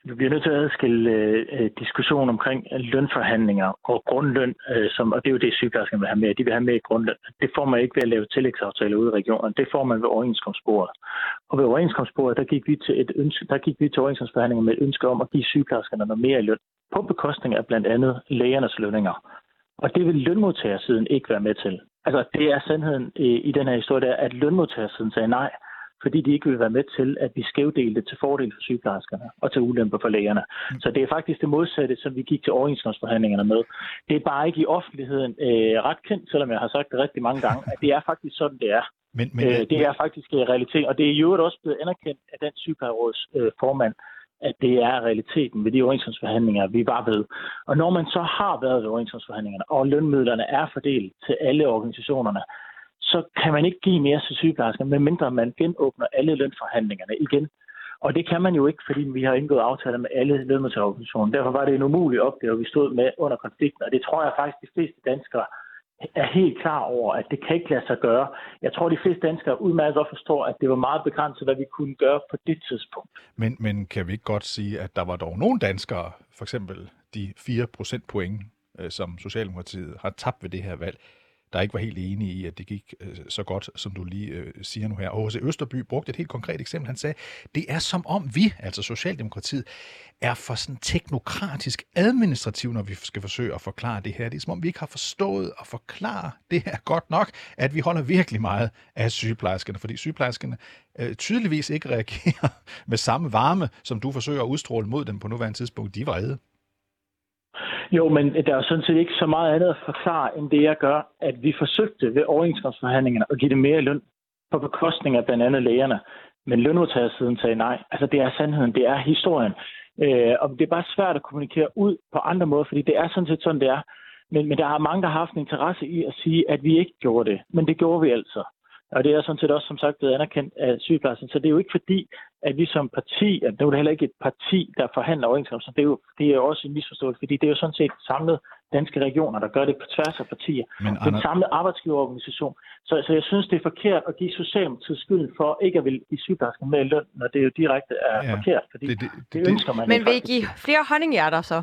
Vi bliver nødt til at adskille øh, øh diskussion omkring øh, lønforhandlinger og grundløn, øh, som, og det er jo det, sygeplejerskerne vil have med. De vil have med i grundløn. Det får man ikke ved at lave tillægsaftaler ude i regionen. Det får man ved overenskomstbordet. Og ved overenskomstbordet, der gik vi til, et ønske, der gik vi til overenskomstforhandlinger med et ønske om at give sygeplejerskerne noget mere i løn. På bekostning af blandt andet lægernes lønninger. Og det vil lønmodtagersiden ikke være med til. Altså, det er sandheden i, i den her historie, der, at lønmodtagersiden sagde nej fordi de ikke vil være med til, at vi skævdelte til fordel for sygeplejerskerne og til ulemper for lægerne. Mm. Så det er faktisk det modsatte, som vi gik til overenskomstforhandlingerne med. Det er bare ikke i offentligheden øh, ret kendt, selvom jeg har sagt det rigtig mange gange, at det er faktisk sådan, det er. Men, men, øh, det er faktisk en realitet, og det er jo også blevet anerkendt af den sygeplejeråds øh, formand, at det er realiteten ved de overenskomstforhandlinger, vi var ved. Og når man så har været ved overenskomstforhandlingerne, og lønmidlerne er fordelt til alle organisationerne, så kan man ikke give mere til sygeplejersker, medmindre man genåbner alle lønforhandlingerne igen. Og det kan man jo ikke, fordi vi har indgået aftaler med alle lønmodtagerorganisationer. Derfor var det en umulig opgave, vi stod med under konflikten, og det tror jeg faktisk, de fleste danskere er helt klar over, at det kan ikke lade sig gøre. Jeg tror, de fleste danskere udmærket godt forstår, at det var meget begrænset, hvad vi kunne gøre på det tidspunkt. Men, men kan vi ikke godt sige, at der var dog nogle danskere, for eksempel de 4 procentpoint, øh, som Socialdemokratiet har tabt ved det her valg, der ikke var helt enige i, at det gik øh, så godt, som du lige øh, siger nu her. Og H.C. Østerby brugte et helt konkret eksempel. Han sagde, det er som om vi, altså Socialdemokratiet, er for sådan teknokratisk administrativ, når vi skal forsøge at forklare det her. Det er som om, vi ikke har forstået at forklare det her godt nok, at vi holder virkelig meget af sygeplejerskerne, fordi sygeplejerskerne øh, tydeligvis ikke reagerer [LAUGHS] med samme varme, som du forsøger at udstråle mod dem på nuværende tidspunkt. De var vrede. Jo, men der er sådan set ikke så meget andet at forklare, end det jeg gør, at vi forsøgte ved overenskomstforhandlingerne at give det mere løn på bekostning af blandt andet lægerne. Men lønmodtagersiden sagde nej. Altså det er sandheden, det er historien. Øh, og det er bare svært at kommunikere ud på andre måder, fordi det er sådan set sådan, det er. Men, men der er mange, der har haft en interesse i at sige, at vi ikke gjorde det. Men det gjorde vi altså. Og det er sådan set også, som sagt, blevet anerkendt af sygeplejersken. Så det er jo ikke fordi, at vi som parti, at det er jo heller ikke et parti, der forhandler overenskomster. Det er jo, det er jo også en misforståelse, fordi det er jo sådan set samlet danske regioner, der gør det på tværs af partier. Men, det er en samlet arbejdsgiverorganisation. Så, så jeg synes, det er forkert at give Socialdemokratiet skyld for ikke at vil give sygeplejersken med løn, når det jo direkte er ja, forkert, fordi det, det, det, det ønsker man Men vil I give flere honninghjerter så?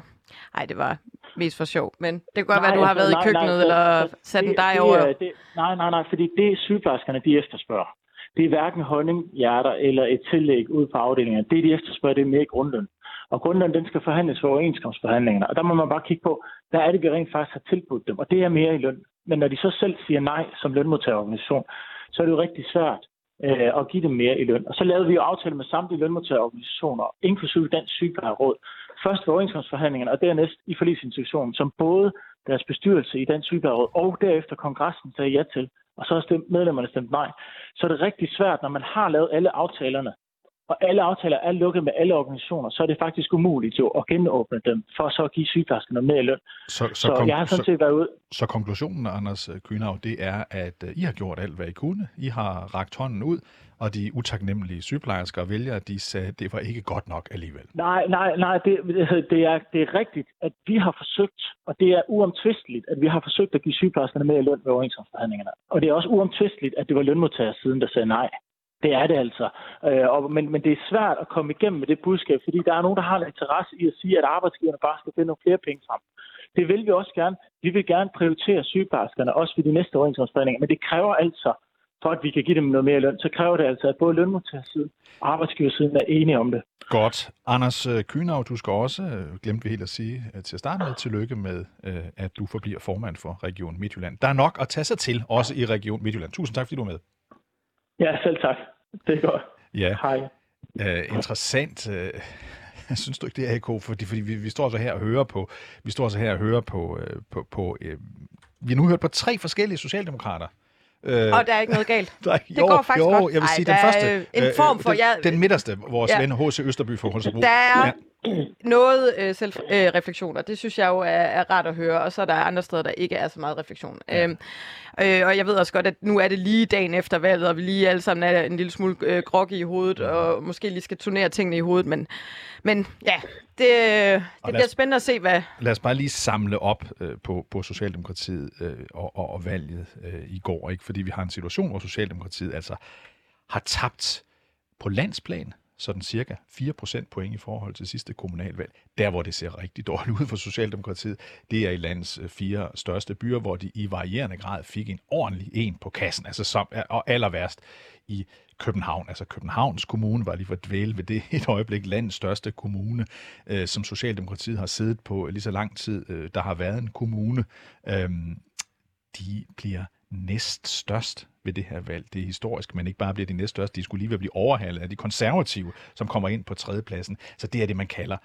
Nej, det var mest for sjov, men det kan godt nej, være, at du har været nej, i køkkenet nej, eller sat en dej over. Det, nej, nej, nej, fordi det sygeplejerskerne, de efterspørger. Det er hverken honninghjerter eller et tillæg ud på afdelingen. Det, de efterspørger, det er mere grundløn. Og grundløn, den skal forhandles for overenskomstforhandlingerne. Og der må man bare kigge på, der er det, vi rent faktisk har tilbudt dem. Og det er mere i løn. Men når de så selv siger nej som lønmodtagerorganisation, så er det jo rigtig svært øh, at give dem mere i løn. Og så lavede vi jo aftale med samtlige lønmodtagerorganisationer, inklusive Dansk Sygeplejeråd, først ved overenskomstforhandlingerne, og dernæst i forlisinstitutionen, som både deres bestyrelse i Dansk Sygeplejeråd og derefter kongressen sagde ja til, og så har stemt, medlemmerne stemt nej. Så er det rigtig svært, når man har lavet alle aftalerne, og alle aftaler er lukket med alle organisationer, så er det faktisk umuligt jo at genåbne dem, for så at give sygeplejerskerne mere løn. Så, så, så jeg har sådan set været ude. Så konklusionen, Anders Kynav, det er, at øh, I har gjort alt, hvad I kunne. I har rakt hånden ud, og de utaknemmelige sygeplejersker og vælgere, de sagde, at det var ikke godt nok alligevel. Nej, nej, nej, det, det, er, det er rigtigt, at vi har forsøgt, og det er uomtvisteligt, at vi har forsøgt at give sygeplejerskerne mere løn ved overenskomstforhandlingerne. Og det er også uomtvisteligt, at det var lønmodtagersiden, der sagde nej. Det er det altså. Øh, og, men, men det er svært at komme igennem med det budskab, fordi der er nogen, der har en interesse i at sige, at arbejdsgiverne bare skal finde nogle flere penge frem. Det vil vi også gerne. Vi vil gerne prioritere sygeplejerskerne, også ved de næste overenskomstforhandlinger, men det kræver altså, for at vi kan give dem noget mere løn, så kræver det altså, at både lønmodtagersiden og arbejdsgiversiden er enige om det. Godt. Anders øh, Kynav, du skal også, øh, glemte vi helt at sige øh, til at starte med, tillykke med, at du forbliver formand for Region Midtjylland. Der er nok at tage sig til, også i Region Midtjylland. Tusind tak, fordi du er med. Ja, selv tak. Det er godt. Ja. Hej. Uh, interessant. Uh, [LAUGHS] synes du ikke det, AK? Fordi, fordi vi, vi står så her og hører på, vi står så her og hører på, uh, på, på uh, vi har nu hørt på tre forskellige socialdemokrater, Øh, og der er ikke noget galt. [LAUGHS] Der, det jo, går faktisk jo, godt. jeg vil sige, Ej, den første. en form for... Den, ja, den midterste, vores ja, ven H.C. Østerby fra Holstebro. Der er ja. [CLEARS THROAT] noget øh, selvreflektion, øh, og det synes jeg jo er, er rart at høre, og så er der andre steder, der ikke er så meget refleksion. Øhm, øh, og jeg ved også godt, at nu er det lige dagen efter valget, og vi lige alle sammen er en lille smule øh, groggy i hovedet, og måske lige skal turnere tingene i hovedet, men, men ja, det, det bliver os, spændende at se, hvad... Lad os bare lige samle op øh, på, på Socialdemokratiet øh, og, og, og valget øh, i går, ikke? fordi vi har en situation, hvor Socialdemokratiet altså har tabt på landsplan sådan cirka 4% point i forhold til sidste kommunalvalg. Der, hvor det ser rigtig dårligt ud for Socialdemokratiet, det er i landets øh, fire største byer, hvor de i varierende grad fik en ordentlig en på kassen, altså som, og aller værst i København. Altså Københavns Kommune var lige for dvæle ved det [LAUGHS] et øjeblik landets største kommune, øh, som Socialdemokratiet har siddet på lige så lang tid, øh, der har været en kommune. Øh, de bliver næststørst ved det her valg. Det er historisk, men ikke bare bliver de næststørste, de skulle lige ved at blive overhalet af de konservative, som kommer ind på tredjepladsen. Så det er det, man kalder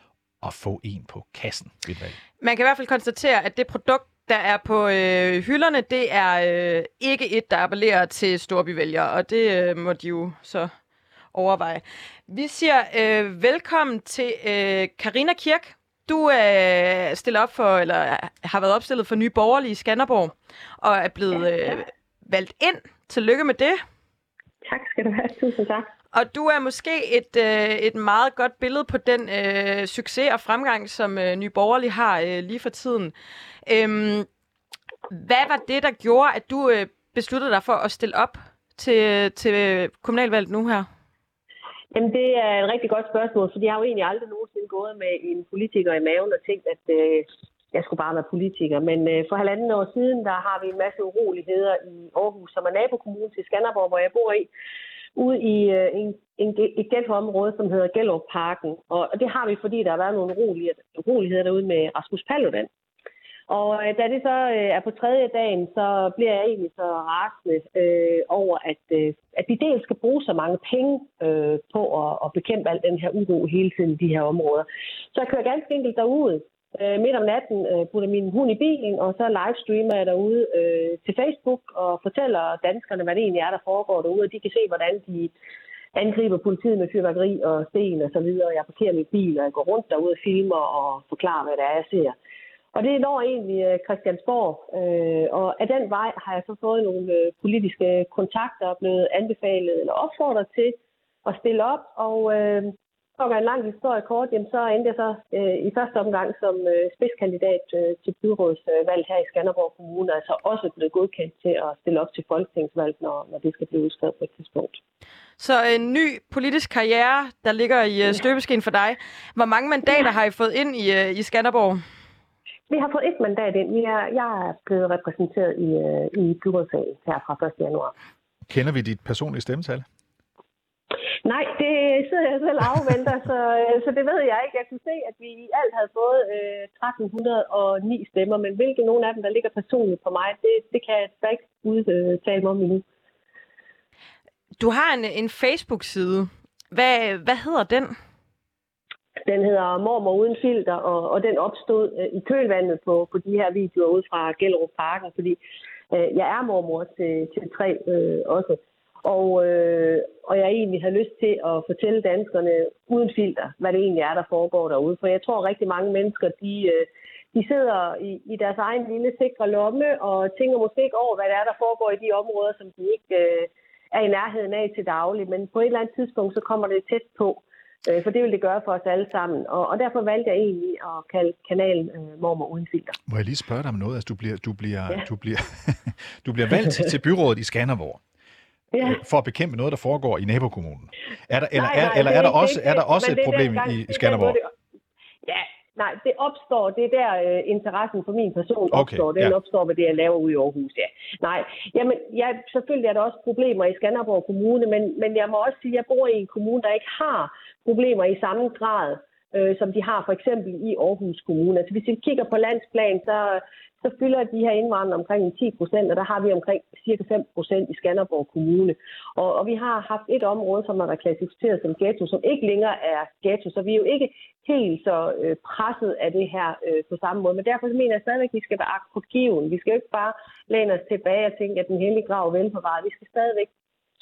at få en på kassen ved et valg. Man kan i hvert fald konstatere, at det produkt, der er på øh, hylderne, det er øh, ikke et, der appellerer til storbyvælgere, og det øh, må de jo så overveje. Vi siger øh, velkommen til øh, Karina Kirk. Du øh, stiller op for, eller har været opstillet for Nye Borgerlige i Skanderborg, og er blevet øh, valgt ind. Tillykke med det. Tak skal du have. Tusind tak. Og du er måske et, øh, et meget godt billede på den øh, succes og fremgang, som øh, Nye Borgerlige har øh, lige for tiden. Øhm, Hvad var det, der gjorde, at du øh, besluttede dig for at stille op til, til kommunalvalget nu her? Jamen, det er et rigtig godt spørgsmål, for jeg har jo egentlig aldrig nogensinde gået med en politiker i maven og tænkt, at øh, jeg skulle bare være politiker. Men øh, for halvanden år siden, der har vi en masse uroligheder i Aarhus, som er nabokommunen til Skanderborg, hvor jeg bor i, ude i øh, en, en, et ghettoområde, som hedder Gellerup Parken. Og, og det har vi, fordi der har været nogle uroligheder, uroligheder derude med Rasmus Paludan. Og øh, da det så øh, er på tredje dagen, så bliver jeg egentlig så rasende øh, over, at, øh, at de dels skal bruge så mange penge øh, på at, at bekæmpe al den her uro hele tiden i de her områder. Så jeg kører ganske enkelt derud øh, midt om natten, øh, putter min hund i bilen, og så livestreamer jeg derude øh, til Facebook og fortæller danskerne, hvad det egentlig er, der foregår derude, og de kan se, hvordan de angriber politiet med fyrværkeri og sten og så videre. Jeg parkerer min bil, og jeg går rundt derude og filmer og forklarer, hvad det er, jeg ser. Og det når egentlig øh, Christiansborg, øh, og af den vej har jeg så fået nogle øh, politiske kontakter og blevet anbefalet eller opfordret til at stille op. Og øh, for at en lang historie kort, jamen, så endte jeg så øh, i første omgang som øh, spidskandidat øh, til byrådsvalg her i Skanderborg Kommune, altså også blevet godkendt til at stille op til folketingsvalg, når, når det skal blive udskrevet på et tidspunkt. Så en ny politisk karriere, der ligger i øh, støbeskeen for dig. Hvor mange mandater har I fået ind i, øh, i Skanderborg? Vi har fået et mandat ind. Vi er, jeg er blevet repræsenteret i, øh, i byrådssalen her fra 1. januar. Kender vi dit personlige stemmetal? Nej, det sidder jeg selv afventer, så, øh, så det ved jeg ikke. Jeg kunne se, at vi i alt havde fået øh, 1309 stemmer, men hvilke nogle af dem, der ligger personligt på mig, det, det kan jeg da ikke udtale mig om endnu. Du har en, en Facebook-side. Hvad, hvad hedder den? Den hedder Mormor uden filter, og, og den opstod øh, i kølvandet på, på de her videoer ud fra Gellerup Parken, fordi øh, jeg er mormor til, til tre øh, også. Og, øh, og jeg egentlig har lyst til at fortælle danskerne uden filter, hvad det egentlig er, der foregår derude. For jeg tror rigtig mange mennesker, de, øh, de sidder i, i deres egen lille sikre lomme og tænker måske ikke over, hvad det er, der foregår i de områder, som de ikke øh, er i nærheden af til daglig. Men på et eller andet tidspunkt, så kommer det tæt på. Øh, for det vil det gøre for os alle sammen. Og, og derfor valgte jeg egentlig at kalde kanalen øh, Mormor Uden Filter. Må jeg lige spørge dig om noget? Altså, du bliver, du bliver, ja. du bliver, [LAUGHS] du bliver valgt til, til byrådet i Skanderborg. Ja. Øh, for at bekæmpe noget, der foregår i nabokommunen. Er der, eller nej, nej, er, eller er der også, er der også et problem i, i Skanderborg? Ja, Nej, det opstår, det er der øh, interessen for min person okay, opstår. Den ja. opstår ved det, jeg laver ude i Aarhus, ja. Nej, jamen, ja, selvfølgelig er der også problemer i Skanderborg Kommune, men, men jeg må også sige, at jeg bor i en kommune, der ikke har problemer i samme grad, øh, som de har for eksempel i Aarhus Kommune. Altså hvis vi kigger på landsplan, så, så fylder de her indvandrere omkring 10 procent, og der har vi omkring cirka 5 procent i Skanderborg Kommune. Og, og vi har haft et område, som har været klassificeret som ghetto, som ikke længere er ghetto, så vi er jo ikke helt så øh, presset af det her øh, på samme måde. Men derfor mener jeg stadigvæk, at vi skal være akkorgiven. Vi skal jo ikke bare læne os tilbage og tænke, at den hellige grav er velforvaret. Vi skal stadigvæk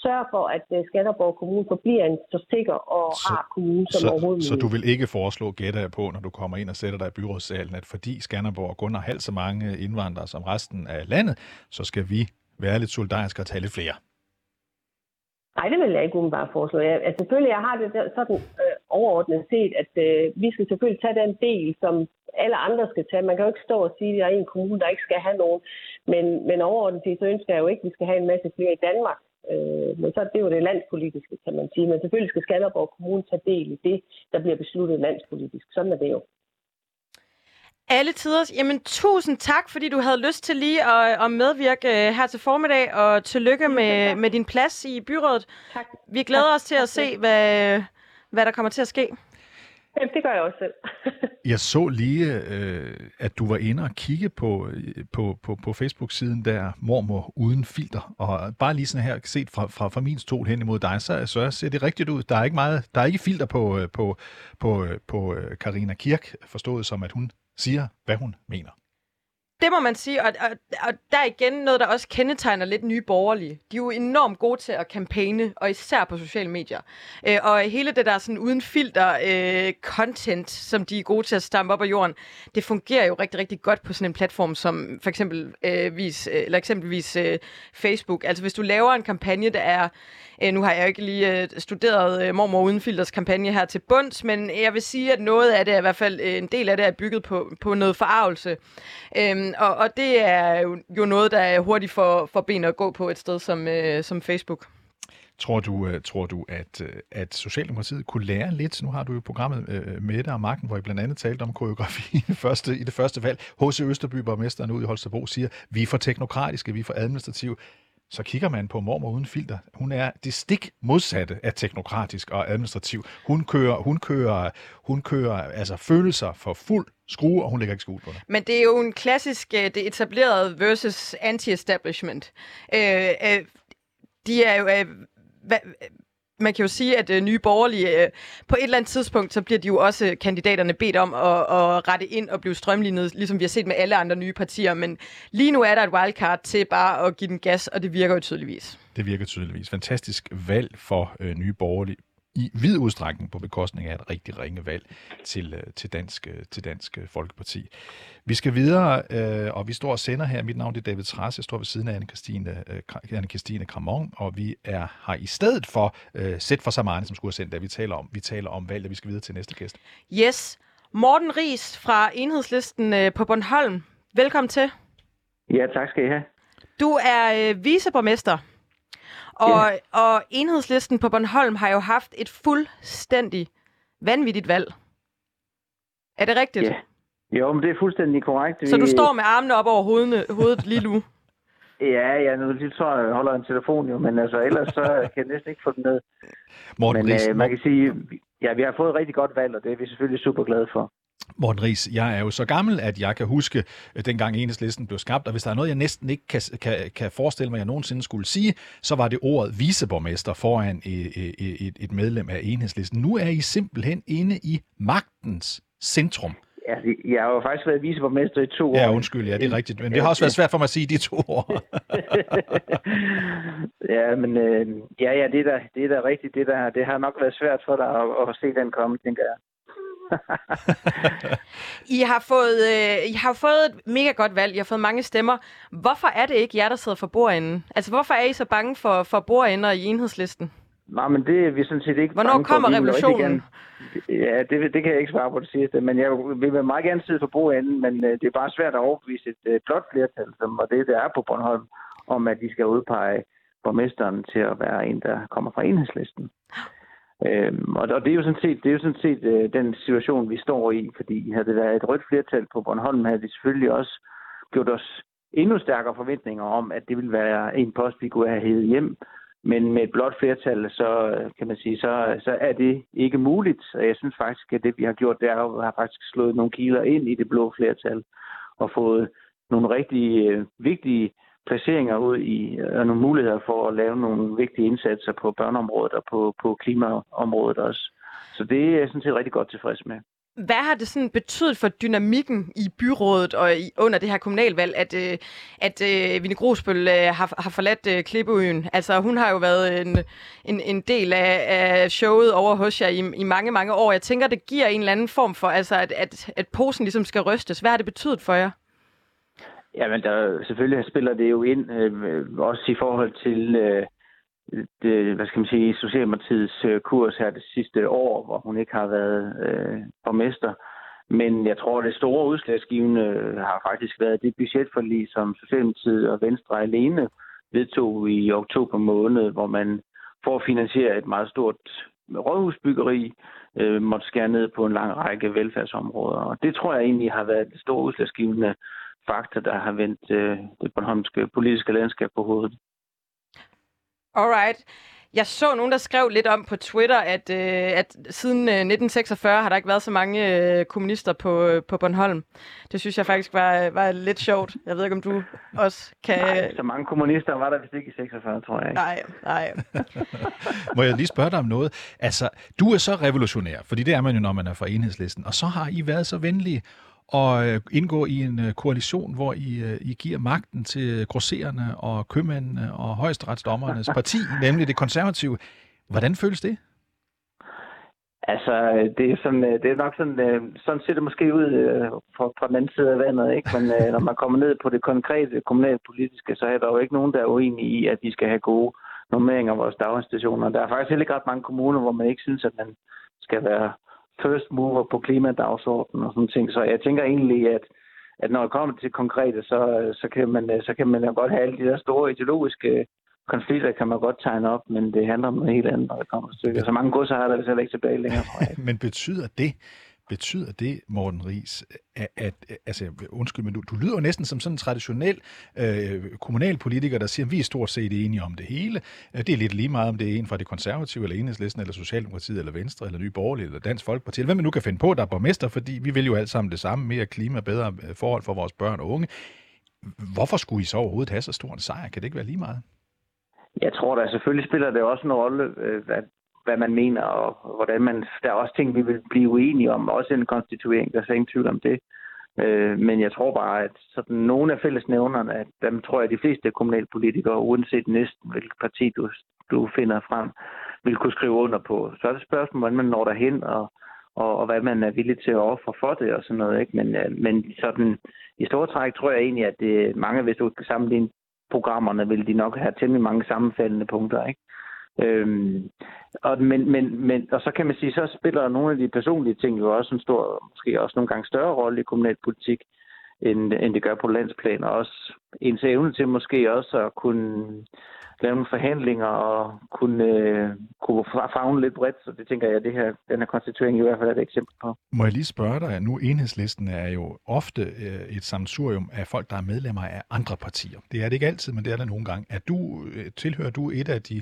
sørge for, at øh, Skanderborg Kommune forbliver en så sikker og så, rar kommune som så, overhovedet Så du vil ikke foreslå, gætter jeg på, når du kommer ind og sætter dig i byrådssalen, at fordi Skanderborg kun har halvt så mange indvandrere som resten af landet, så skal vi være lidt solidariske og tage lidt flere? Nej, det vil jeg ikke umiddelbart foreslå. Jeg, altså, selvfølgelig, jeg har det sådan øh, overordnet set, at øh, vi skal selvfølgelig tage den del, som alle andre skal tage. Man kan jo ikke stå og sige, at der er en kommune, der ikke skal have nogen. Men, men overordnet set, så ønsker jeg jo ikke, at vi skal have en masse flere i Danmark. Øh, men så det er jo det landspolitiske, kan man sige. Men selvfølgelig skal Skanderborg Kommune tage del i det, der bliver besluttet landspolitisk. Sådan er det jo. Alle tider. Jamen, tusind tak, fordi du havde lyst til lige at, at medvirke øh, her til formiddag, og tillykke med, med din plads i byrådet. Tak. Vi glæder tak. os til at se, hvad, hvad der kommer til at ske. Jamen, det gør jeg også selv. [LAUGHS] jeg så lige, øh, at du var inde og kigge på, øh, på, på, på Facebook-siden der, Mormor Uden Filter. Og bare lige sådan her, set fra, fra, fra min stol hen imod dig, så, så ser det rigtigt ud. Der er ikke, meget, der er ikke filter på, øh, på, på, øh, på Karina Kirk, forstået som, at hun siger, hvad hun mener. Det må man sige, og, og, og der er igen noget, der også kendetegner lidt nye borgerlige. De er jo enormt gode til at kampagne, og især på sociale medier. Øh, og hele det der sådan uden filter øh, content, som de er gode til at stampe op af jorden, det fungerer jo rigtig, rigtig godt på sådan en platform som for eksempel, øh, vis, øh, eller eksempelvis øh, Facebook. Altså hvis du laver en kampagne, der er Øh, nu har jeg jo ikke lige øh, studeret øh, Mormor Uden Filters kampagne her til bunds, men jeg vil sige, at noget af det, i hvert fald øh, en del af det, er bygget på, på noget forarvelse. Øh, Øhm, og, og det er jo, jo noget, der hurtigt får, får ben at gå på et sted som, øh, som Facebook. Tror du, øh, tror du at, øh, at Socialdemokratiet kunne lære lidt? Nu har du jo programmet øh, uh, Mette og Magten, hvor I blandt andet talte om koreografi [LAUGHS] i det første, i det første valg. H.C. Østerby, borgmesteren ude i Holstebro, siger, vi er for teknokratiske, vi er for administrative. Så kigger man på mormor uden filter. Hun er det stik modsatte af teknokratisk og administrativ. Hun kører, hun kører, hun kører altså følelser for fuld skrue, og hun lægger ikke skjul på det. Men det er jo en klassisk, øh, det etablerede versus anti-establishment. Øh, øh, de er jo... Øh, hvad, man kan jo sige, at øh, nye borgerlige, øh, på et eller andet tidspunkt, så bliver de jo også øh, kandidaterne bedt om at, at rette ind og blive strømlignet, ligesom vi har set med alle andre nye partier. Men lige nu er der et wildcard til bare at give den gas, og det virker jo tydeligvis. Det virker tydeligvis. Fantastisk valg for øh, nye borgerlige i vid udstrækning på bekostning af et rigtig ringe valg til, øh, til, dansk, øh, til Dansk øh, Folkeparti. Vi skal videre, øh, og vi står og sender her. Mit navn er David Trass. Jeg står ved siden af Anne-Christine, øh, Anne-Christine Kramon, og vi er har i stedet for øh, Sæt for Samarne, som skulle have sendt, da vi taler om, vi taler om valget. Vi skal videre til næste gæst. Yes. Morten Ries fra Enhedslisten øh, på Bornholm. Velkommen til. Ja, tak skal I have. Du er øh, viceborgmester og, ja. og enhedslisten på Bornholm har jo haft et fuldstændig vanvittigt valg. Er det rigtigt? Ja. Jo, men det er fuldstændig korrekt. Så vi... du står med armene op over hovedene, hovedet lige nu? [LAUGHS] ja, ja, nu lige tror jeg, holder en telefon jo, men altså ellers så kan jeg næsten ikke få den ned. Morten men øh, man kan sige, ja, vi har fået et rigtig godt valg, og det er vi selvfølgelig super glade for. Morten Ries, jeg er jo så gammel, at jeg kan huske, at dengang enhedslisten blev skabt, og hvis der er noget, jeg næsten ikke kan, kan, kan forestille mig, at jeg nogensinde skulle sige, så var det ordet viceborgmester foran et, et, et medlem af enhedslisten. Nu er I simpelthen inde i magtens centrum. Ja, jeg har jo faktisk været viceborgmester i to år. Ja, undskyld, ja, det er rigtigt. Men det har også været svært for mig at sige de to år. [LAUGHS] ja, men øh, ja, ja, det er da, det er da rigtigt. Det, der, det har nok været svært for dig at, at se den komme, tænker jeg. [LAUGHS] I, har fået, øh, I har fået et mega godt valg. I har fået mange stemmer. Hvorfor er det ikke jer, der sidder for bordenden? Altså, hvorfor er I så bange for, for bordender i enhedslisten? Nej, men det er vi sådan set ikke Hvornår bange kommer for. revolutionen? Ja, det, det kan jeg ikke svare på det sidste. Men jeg vil meget gerne sidde for bordenden, men uh, det er bare svært at overbevise et uh, blot flertal, som var det, der er på Bornholm, om at de skal udpege borgmesteren til at være en, der kommer fra enhedslisten. Øhm, og, og det er jo sådan set, det er jo sådan set øh, den situation, vi står i, fordi havde det været et rødt flertal på Bornholm, havde vi selvfølgelig også gjort os endnu stærkere forventninger om, at det ville være en post, vi kunne have hævet hjem. Men med et blot flertal, så øh, kan man sige, så, så er det ikke muligt. Og jeg synes faktisk, at det, vi har gjort, det er at har faktisk slået nogle kiler ind i det blå flertal og fået nogle rigtig øh, vigtige placeringer ud i, og nogle muligheder for at lave nogle vigtige indsatser på børneområdet og på, på klimaområdet også. Så det er jeg sådan set rigtig godt tilfreds med. Hvad har det sådan betydet for dynamikken i byrådet og i, under det her kommunalvalg, at, øh, at øh, Vinnie Grosbøl øh, har, har forladt øh, Klippeøen? Altså, hun har jo været en, en, en del af, af showet over hos jer i, i mange, mange år. Jeg tænker, det giver en eller anden form for, altså, at, at, at posen ligesom skal rystes. Hvad har det betydet for jer? Jamen, der, selvfølgelig spiller det jo ind, øh, også i forhold til øh, det, hvad skal man sige, Socialdemokratiets øh, kurs her det sidste år, hvor hun ikke har været øh, borgmester. Men jeg tror, det store udslagsgivende har faktisk været det budgetforlig, som Socialdemokratiet og Venstre alene vedtog i oktober måned, hvor man for at finansiere et meget stort rådhusbyggeri, øh, måtte skære ned på en lang række velfærdsområder. Og det tror jeg egentlig har været det store udslagsgivende faktor, der har vendt øh, det bornholmske politiske landskab på hovedet. Alright. Jeg så nogen, der skrev lidt om på Twitter, at, øh, at siden øh, 1946 har der ikke været så mange øh, kommunister på, øh, på Bornholm. Det synes jeg faktisk var, var lidt sjovt. Jeg ved ikke, om du også kan... Nej, så mange kommunister var der vist ikke i 46, tror jeg ikke. Nej, nej. [LAUGHS] Må jeg lige spørge dig om noget? Altså, du er så revolutionær, fordi det er man jo, når man er fra enhedslisten, og så har I været så venlige og øh, indgå i en øh, koalition, hvor I, øh, I giver magten til grosserende og købmændene og højesteretsdommernes [LAUGHS] parti, nemlig det konservative. Hvordan føles det? Altså, det er, sådan, det er nok sådan, sådan ser det måske ud fra, fra den anden side af vandet, ikke? Men når man kommer ned på det konkrete kommunalpolitiske, så er der jo ikke nogen, der er uenige i, at de skal have gode normeringer af vores daginstitutioner. Der er faktisk heller ikke ret mange kommuner, hvor man ikke synes, at man skal være first mover på klimadagsordenen og sådan ting. Så jeg tænker egentlig, at, at når det kommer til konkrete, så, så, kan man, så kan man jo godt have alle de der store ideologiske øh, konflikter, kan man godt tegne op, men det handler om noget helt andet, når det kommer til stykket. Så mange godser har der vist ikke tilbage længere, Fra. [LAUGHS] men betyder det, Betyder det, Morten Ries, at, at altså, undskyld, men du, du lyder jo næsten som sådan en traditionel øh, kommunalpolitiker, der siger, at vi er stort set enige om det hele. Øh, det er lidt lige meget, om det er en fra det konservative, eller enhedslisten, eller Socialdemokratiet, eller Venstre, eller Nye Borgerlige, eller Dansk Folkeparti, eller hvem man nu kan finde på, der er borgmester, fordi vi vil jo alt sammen det samme, mere klima, bedre øh, forhold for vores børn og unge. Hvorfor skulle I så overhovedet have så stor en sejr? Kan det ikke være lige meget? Jeg tror da selvfølgelig spiller det også en rolle, øh, hvad, man mener, og hvordan man... Der er også ting, vi vil blive uenige om, også en konstituering, der er ingen tvivl om det. Øh, men jeg tror bare, at sådan nogle af fællesnævnerne, at dem tror jeg, at de fleste kommunalpolitikere, uanset næsten hvilket parti du, du finder frem, vil kunne skrive under på. Så er det spørgsmål, hvordan man når derhen, og, og, og hvad man er villig til at ofre for det og sådan noget. Ikke? Men, øh, men sådan, i store træk tror jeg egentlig, at det, mange, hvis du kan sammenligne programmerne, vil de nok have temmelig mange sammenfaldende punkter. Ikke? Øhm, og, men, men, men, og så kan man sige, så spiller nogle af de personlige ting jo også en stor, måske også nogle gange større rolle i kommunalpolitik, end, end det gør på landsplan. Og også ens evne til måske også at kunne lave nogle forhandlinger og kunne, øh, kunne fagne lidt bredt. Så det tænker jeg, at det her, den her konstituering i hvert fald er et eksempel på. Må jeg lige spørge dig, nu enhedslisten er jo ofte øh, et samsurium af folk, der er medlemmer af andre partier. Det er det ikke altid, men det er det nogle gange. Er du, øh, tilhører du et af de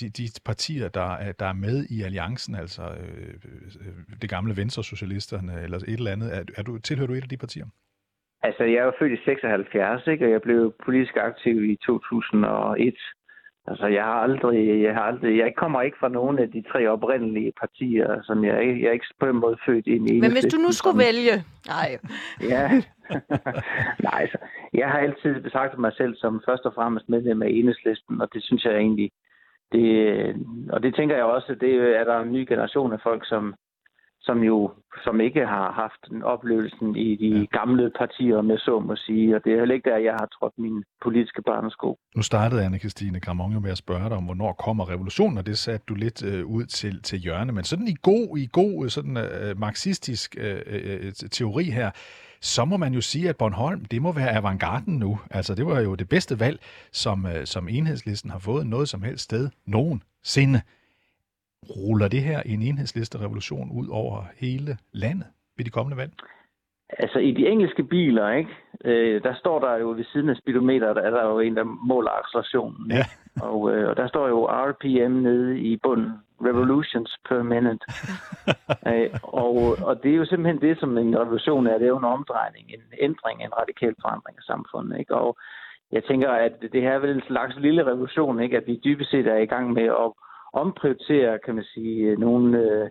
de, de partier, der er, der er med i alliancen, altså øh, øh, det gamle Venstre-socialisterne eller et eller andet, er, er du, tilhører du et af de partier? Altså, jeg er født i 76, ikke? og jeg blev politisk aktiv i 2001. Altså, jeg har aldrig, jeg har aldrig, jeg kommer ikke fra nogen af de tre oprindelige partier, som jeg, jeg er ikke på en måde født ind i. Men hvis du nu skulle vælge? Nej. Ja. [LAUGHS] Nej, altså, jeg har altid betragtet mig selv som først og fremmest medlem af enhedslisten, og det synes jeg egentlig, det, og det tænker jeg også, det er der en ny generation af folk, som, som jo som ikke har haft en oplevelsen i de ja. gamle partier, med så må sige. Og det er heller ikke der, jeg har trådt min politiske barnesko. Nu startede Anne-Christine Gramon jo med at spørge dig om, hvornår kommer revolutionen, og det satte du lidt øh, ud til, til hjørne. Men sådan i god, i god sådan, øh, marxistisk øh, øh, teori her, så må man jo sige, at Bornholm, det må være avantgarden nu. Altså, det var jo det bedste valg, som, øh, som enhedslisten har fået noget som helst sted nogensinde. Ruller det her en enhedsliste-revolution ud over hele landet ved de kommende valg? Altså i de engelske biler, ikke? Øh, der står der jo ved siden af speedometeret, der er der jo en, der måler accelerationen. Ja. Og, øh, og der står jo RPM nede i bunden. Revolutions per minute. [LAUGHS] øh, og, og det er jo simpelthen det, som en revolution er. Det er jo en omdrejning, en ændring, en radikal forandring af samfundet. Ikke? Og jeg tænker, at det her er vel en slags lille revolution, ikke? at vi dybest set er i gang med at omprioritere, kan man sige, nogle, øh,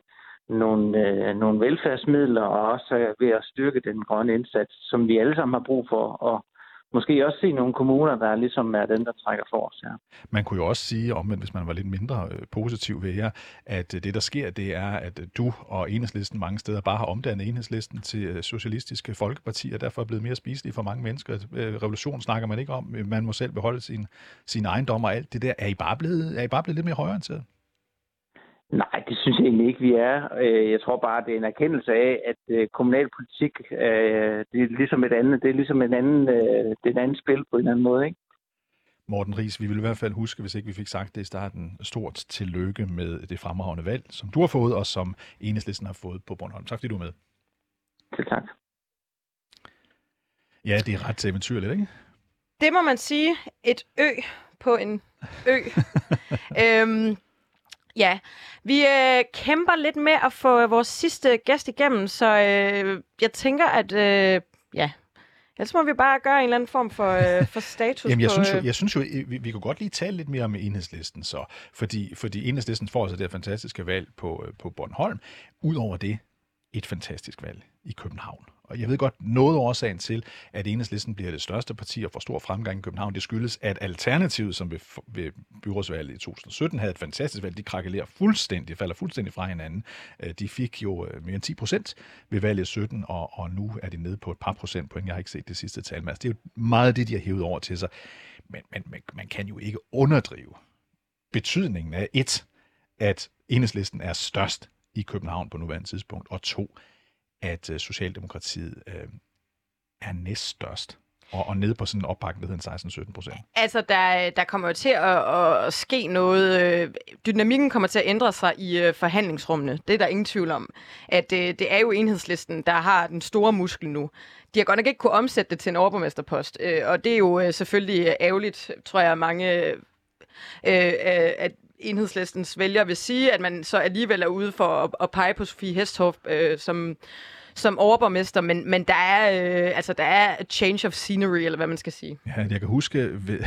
nogle, øh, nogle velfærdsmidler, og også ved at styrke den grønne indsats, som vi alle sammen har brug for, og måske også se nogle kommuner, der ligesom er den, der trækker for os. Ja. Man kunne jo også sige, om hvis man var lidt mindre øh, positiv ved jer, at øh, det, der sker, det er, at øh, du og enhedslisten mange steder bare har omdannet enhedslisten til socialistiske folkeparti, og derfor er blevet mere spiselige for mange mennesker. Revolution snakker man ikke om. Man må selv beholde sin, sin ejendom og alt det der. Er I bare blevet, er I bare blevet lidt mere højorienteret? Nej, det synes jeg egentlig ikke, vi er. Øh, jeg tror bare, det er en erkendelse af, at øh, kommunalpolitik øh, det er ligesom et andet, det er ligesom en anden, det er en anden spil på en eller anden måde, ikke? Morten Ries, vi vil i hvert fald huske, hvis ikke vi fik sagt det i starten, stort tillykke med det fremragende valg, som du har fået, og som Enhedslisten har fået på Bornholm. Tak fordi du er med. Til tak. Ja, det er ret eventyrligt, ikke? Det må man sige. Et ø på en ø. [LAUGHS] øhm, Ja, vi øh, kæmper lidt med at få vores sidste gæst igennem, så øh, jeg tænker, at øh, ja, Ellers må vi bare gøre en eller anden form for, øh, for [LAUGHS] status Jamen, jeg på... Synes jo, øh, jeg synes jo, vi, vi kunne godt lige tale lidt mere om enhedslisten, så, fordi, fordi enhedslisten får altså det fantastiske valg på, øh, på Bornholm. Udover det, et fantastisk valg i København. Og jeg ved godt, noget af årsagen til, at enhedslisten bliver det største parti og får stor fremgang i København, det skyldes, at Alternativet, som ved, ved byrådsvalget i 2017 havde et fantastisk valg, de krakelerer fuldstændig, falder fuldstændig fra hinanden. Øh, de fik jo øh, mere end 10 procent ved valget i 17, og, og nu er de nede på et par procentpoint. Jeg har ikke set det sidste tal, men altså, det er jo meget det, de har hævet over til sig. Men, men man, man kan jo ikke underdrive betydningen af et, at enhedslisten er størst i København på nuværende tidspunkt, og to, at øh, Socialdemokratiet øh, er næststørst og, og nede på sådan en opbakning, der hedder 16-17 procent. Altså, der, der kommer jo til at, at ske noget. øh, Dynamikken kommer til at ændre sig i øh, forhandlingsrummene. Det er der ingen tvivl om. At øh, det er jo enhedslisten, der har den store muskel nu. De har godt nok ikke kunne omsætte det til en overborgmesterpost, øh, og det er jo øh, selvfølgelig ærgerligt, tror jeg, mange øh, øh, at enhedslistens vælger vil sige, at man så alligevel er ude for at, at pege på Sofie Hestorp øh, som som overborgmester, men, men der, er, øh, altså, der er a change of scenery, eller hvad man skal sige. Ja, jeg kan huske, ved,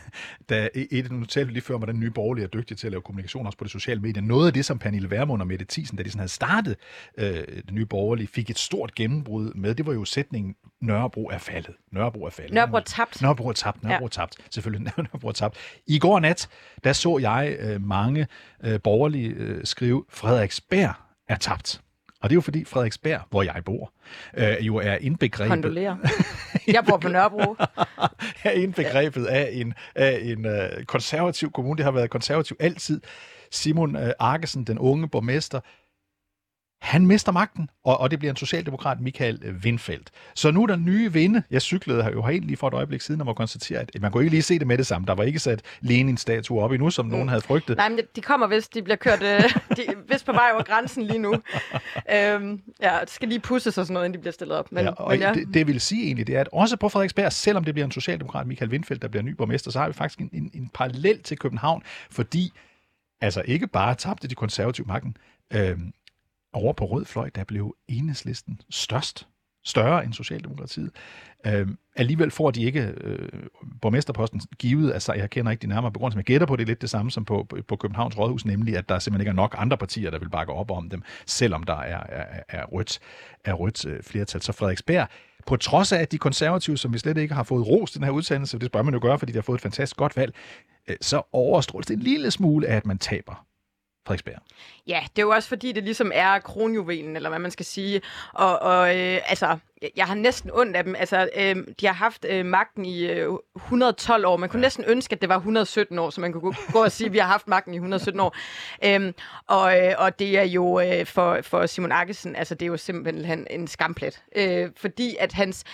[LAUGHS] da et, nu talte lige før om, hvordan nye borgerlige er dygtige til at lave kommunikation også på det sociale medier. Noget af det, som Pernille Vermund og Mette Thiesen, da de sådan havde startet øh, det nye borgerlige, fik et stort gennembrud med, det var jo sætningen, Nørrebro er faldet. Nørrebro er faldet. Nørrebro er tabt. Nørrebro er tabt. Nørrebro er tabt. Selvfølgelig, [LAUGHS] Nørrebro er tabt. I går nat, der så jeg øh, mange øh, borgerlige øh, skrive, Frederiksberg er tabt. Og det er jo fordi Frederiksberg, hvor jeg bor, øh, jo er indbegrebet... Kondolerer. Jeg bor på Nørrebro. [LAUGHS] er indbegrebet af en, af en øh, konservativ kommune. Det har været konservativ altid. Simon øh, Arkesen, den unge borgmester, han mister magten, og, og det bliver en socialdemokrat, Michael Windfeldt. Så nu er der nye vinde. Jeg cyklede her jo herind lige for et øjeblik siden, og må konstatere, at man kunne ikke lige se det med det samme. Der var ikke sat Lenin-statue op endnu, som mm. nogen havde frygtet. Nej, men de kommer hvis de bliver kørt øh, [LAUGHS] de, vist på vej over grænsen lige nu. [LAUGHS] øhm, ja, det skal lige pusses og sådan noget, inden de bliver stillet op. Men, ja, og men ja. det, det vil sige egentlig, det er, at også på Frederiksberg, selvom det bliver en socialdemokrat, Michael Windfeldt, der bliver ny borgmester, så har vi faktisk en, en, en parallel til København, fordi altså ikke bare tabte de konservative magten, øhm, over på rød fløj, der blev enhedslisten størst, større end Socialdemokratiet. Øh, alligevel får de ikke øh, borgmesterposten givet, altså jeg kender ikke de nærmere begrundelser, men jeg gætter på, det er lidt det samme som på, på Københavns Rådhus, nemlig at der simpelthen ikke er nok andre partier, der vil bakke op om dem, selvom der er, er, er rødt, er rødt øh, flertal. Så Frederiksberg, på trods af at de konservative, som vi slet ikke har fået ros den her udsendelse, det bør man jo gøre, fordi de har fået et fantastisk godt valg, øh, så overstråles det en lille smule af, at man taber Frederiksberg. Ja, det er jo også fordi, det ligesom er kronjuvelen, eller hvad man skal sige. Og, og øh, altså, jeg har næsten ondt af dem. Altså, øh, de har haft øh, magten i øh, 112 år. Man kunne ja. næsten ønske, at det var 117 år, så man kunne gå og sige, at vi har haft magten i 117 år. Øhm, og, øh, og det er jo øh, for, for Simon Akkesen, altså det er jo simpelthen en skamplet. Øh, fordi at hans...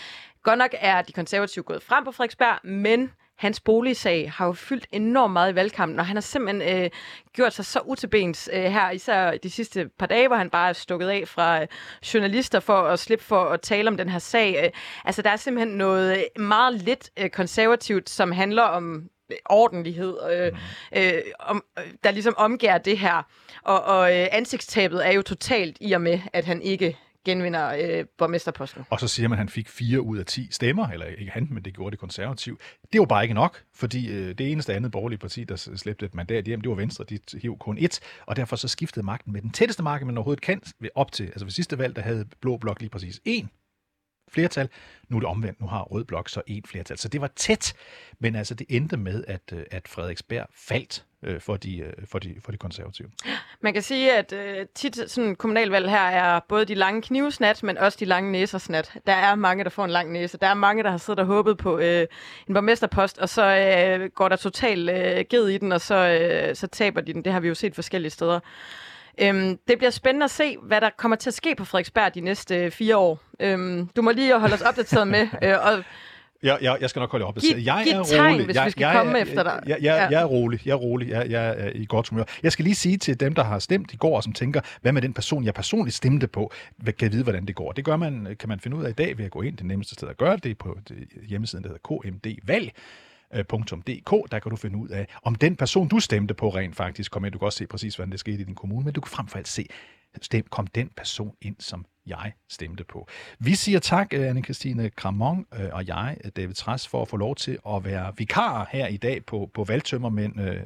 Godt nok er de konservative gået frem på Frederiksberg, men hans boligsag har jo fyldt enormt meget i valgkampen, og han har simpelthen øh, gjort sig så utilbens øh, her, især de sidste par dage, hvor han bare er stukket af fra øh, journalister for at slippe for at tale om den her sag. Øh, altså, der er simpelthen noget meget lidt øh, konservativt, som handler om øh, ordentlighed, øh, mm. øh, om, øh, der ligesom omgær det her. Og, og øh, ansigtstabet er jo totalt i og med, at han ikke genvinder øh, borgmesterposten. Og så siger man, at han fik 4 ud af 10 stemmer, eller ikke han, men det gjorde det konservativt. Det var bare ikke nok, fordi øh, det eneste andet borgerlige parti, der slæbte et mandat hjem, det var Venstre, de hiv kun et, og derfor så skiftede magten med den tætteste marked, man overhovedet kan op til. Altså ved sidste valg, der havde Blå Blok lige præcis én flertal. Nu er det omvendt, nu har Rød Blok så én flertal. Så det var tæt, men altså det endte med, at, øh, at Frederiksberg faldt øh, for, de, øh, for, de, for de konservative. Man kan sige, at øh, tit sådan kommunalvalg her er både de lange knivsnat, men også de lange næsersnat. Der er mange, der får en lang næse. Der er mange, der har siddet og håbet på øh, en borgmesterpost, og så øh, går der totalt øh, ged i den, og så, øh, så taber de den. Det har vi jo set forskellige steder. Øhm, det bliver spændende at se, hvad der kommer til at ske på Frederiksberg de næste øh, fire år. Øhm, du må lige holde os opdateret med. [LAUGHS] Øh, og jeg, jeg, jeg skal nok holde op. Giv, jeg giv er tegn, rolig. hvis jeg, vi skal jeg, komme jeg, efter dig. Jeg, jeg, jeg er rolig. Jeg er rolig. Jeg, jeg er i godt humør. Jeg skal lige sige til dem, der har stemt i går, og som tænker, hvad med den person, jeg personligt stemte på, kan jeg vide, hvordan det går. Det gør man, kan man finde ud af i dag ved at gå ind det nemmeste sted at gøre det på hjemmesiden, der hedder KMD-valg .dk, der kan du finde ud af, om den person, du stemte på rent faktisk kom ind. Du kan også se præcis, hvordan det skete i din kommune, men du kan frem for alt se, stem, kom den person ind, som jeg stemte på. Vi siger tak, øh, Anne-Christine Kramon øh, og jeg, øh, David Træs, for at få lov til at være vikar her i dag på, på Valgtømmermænd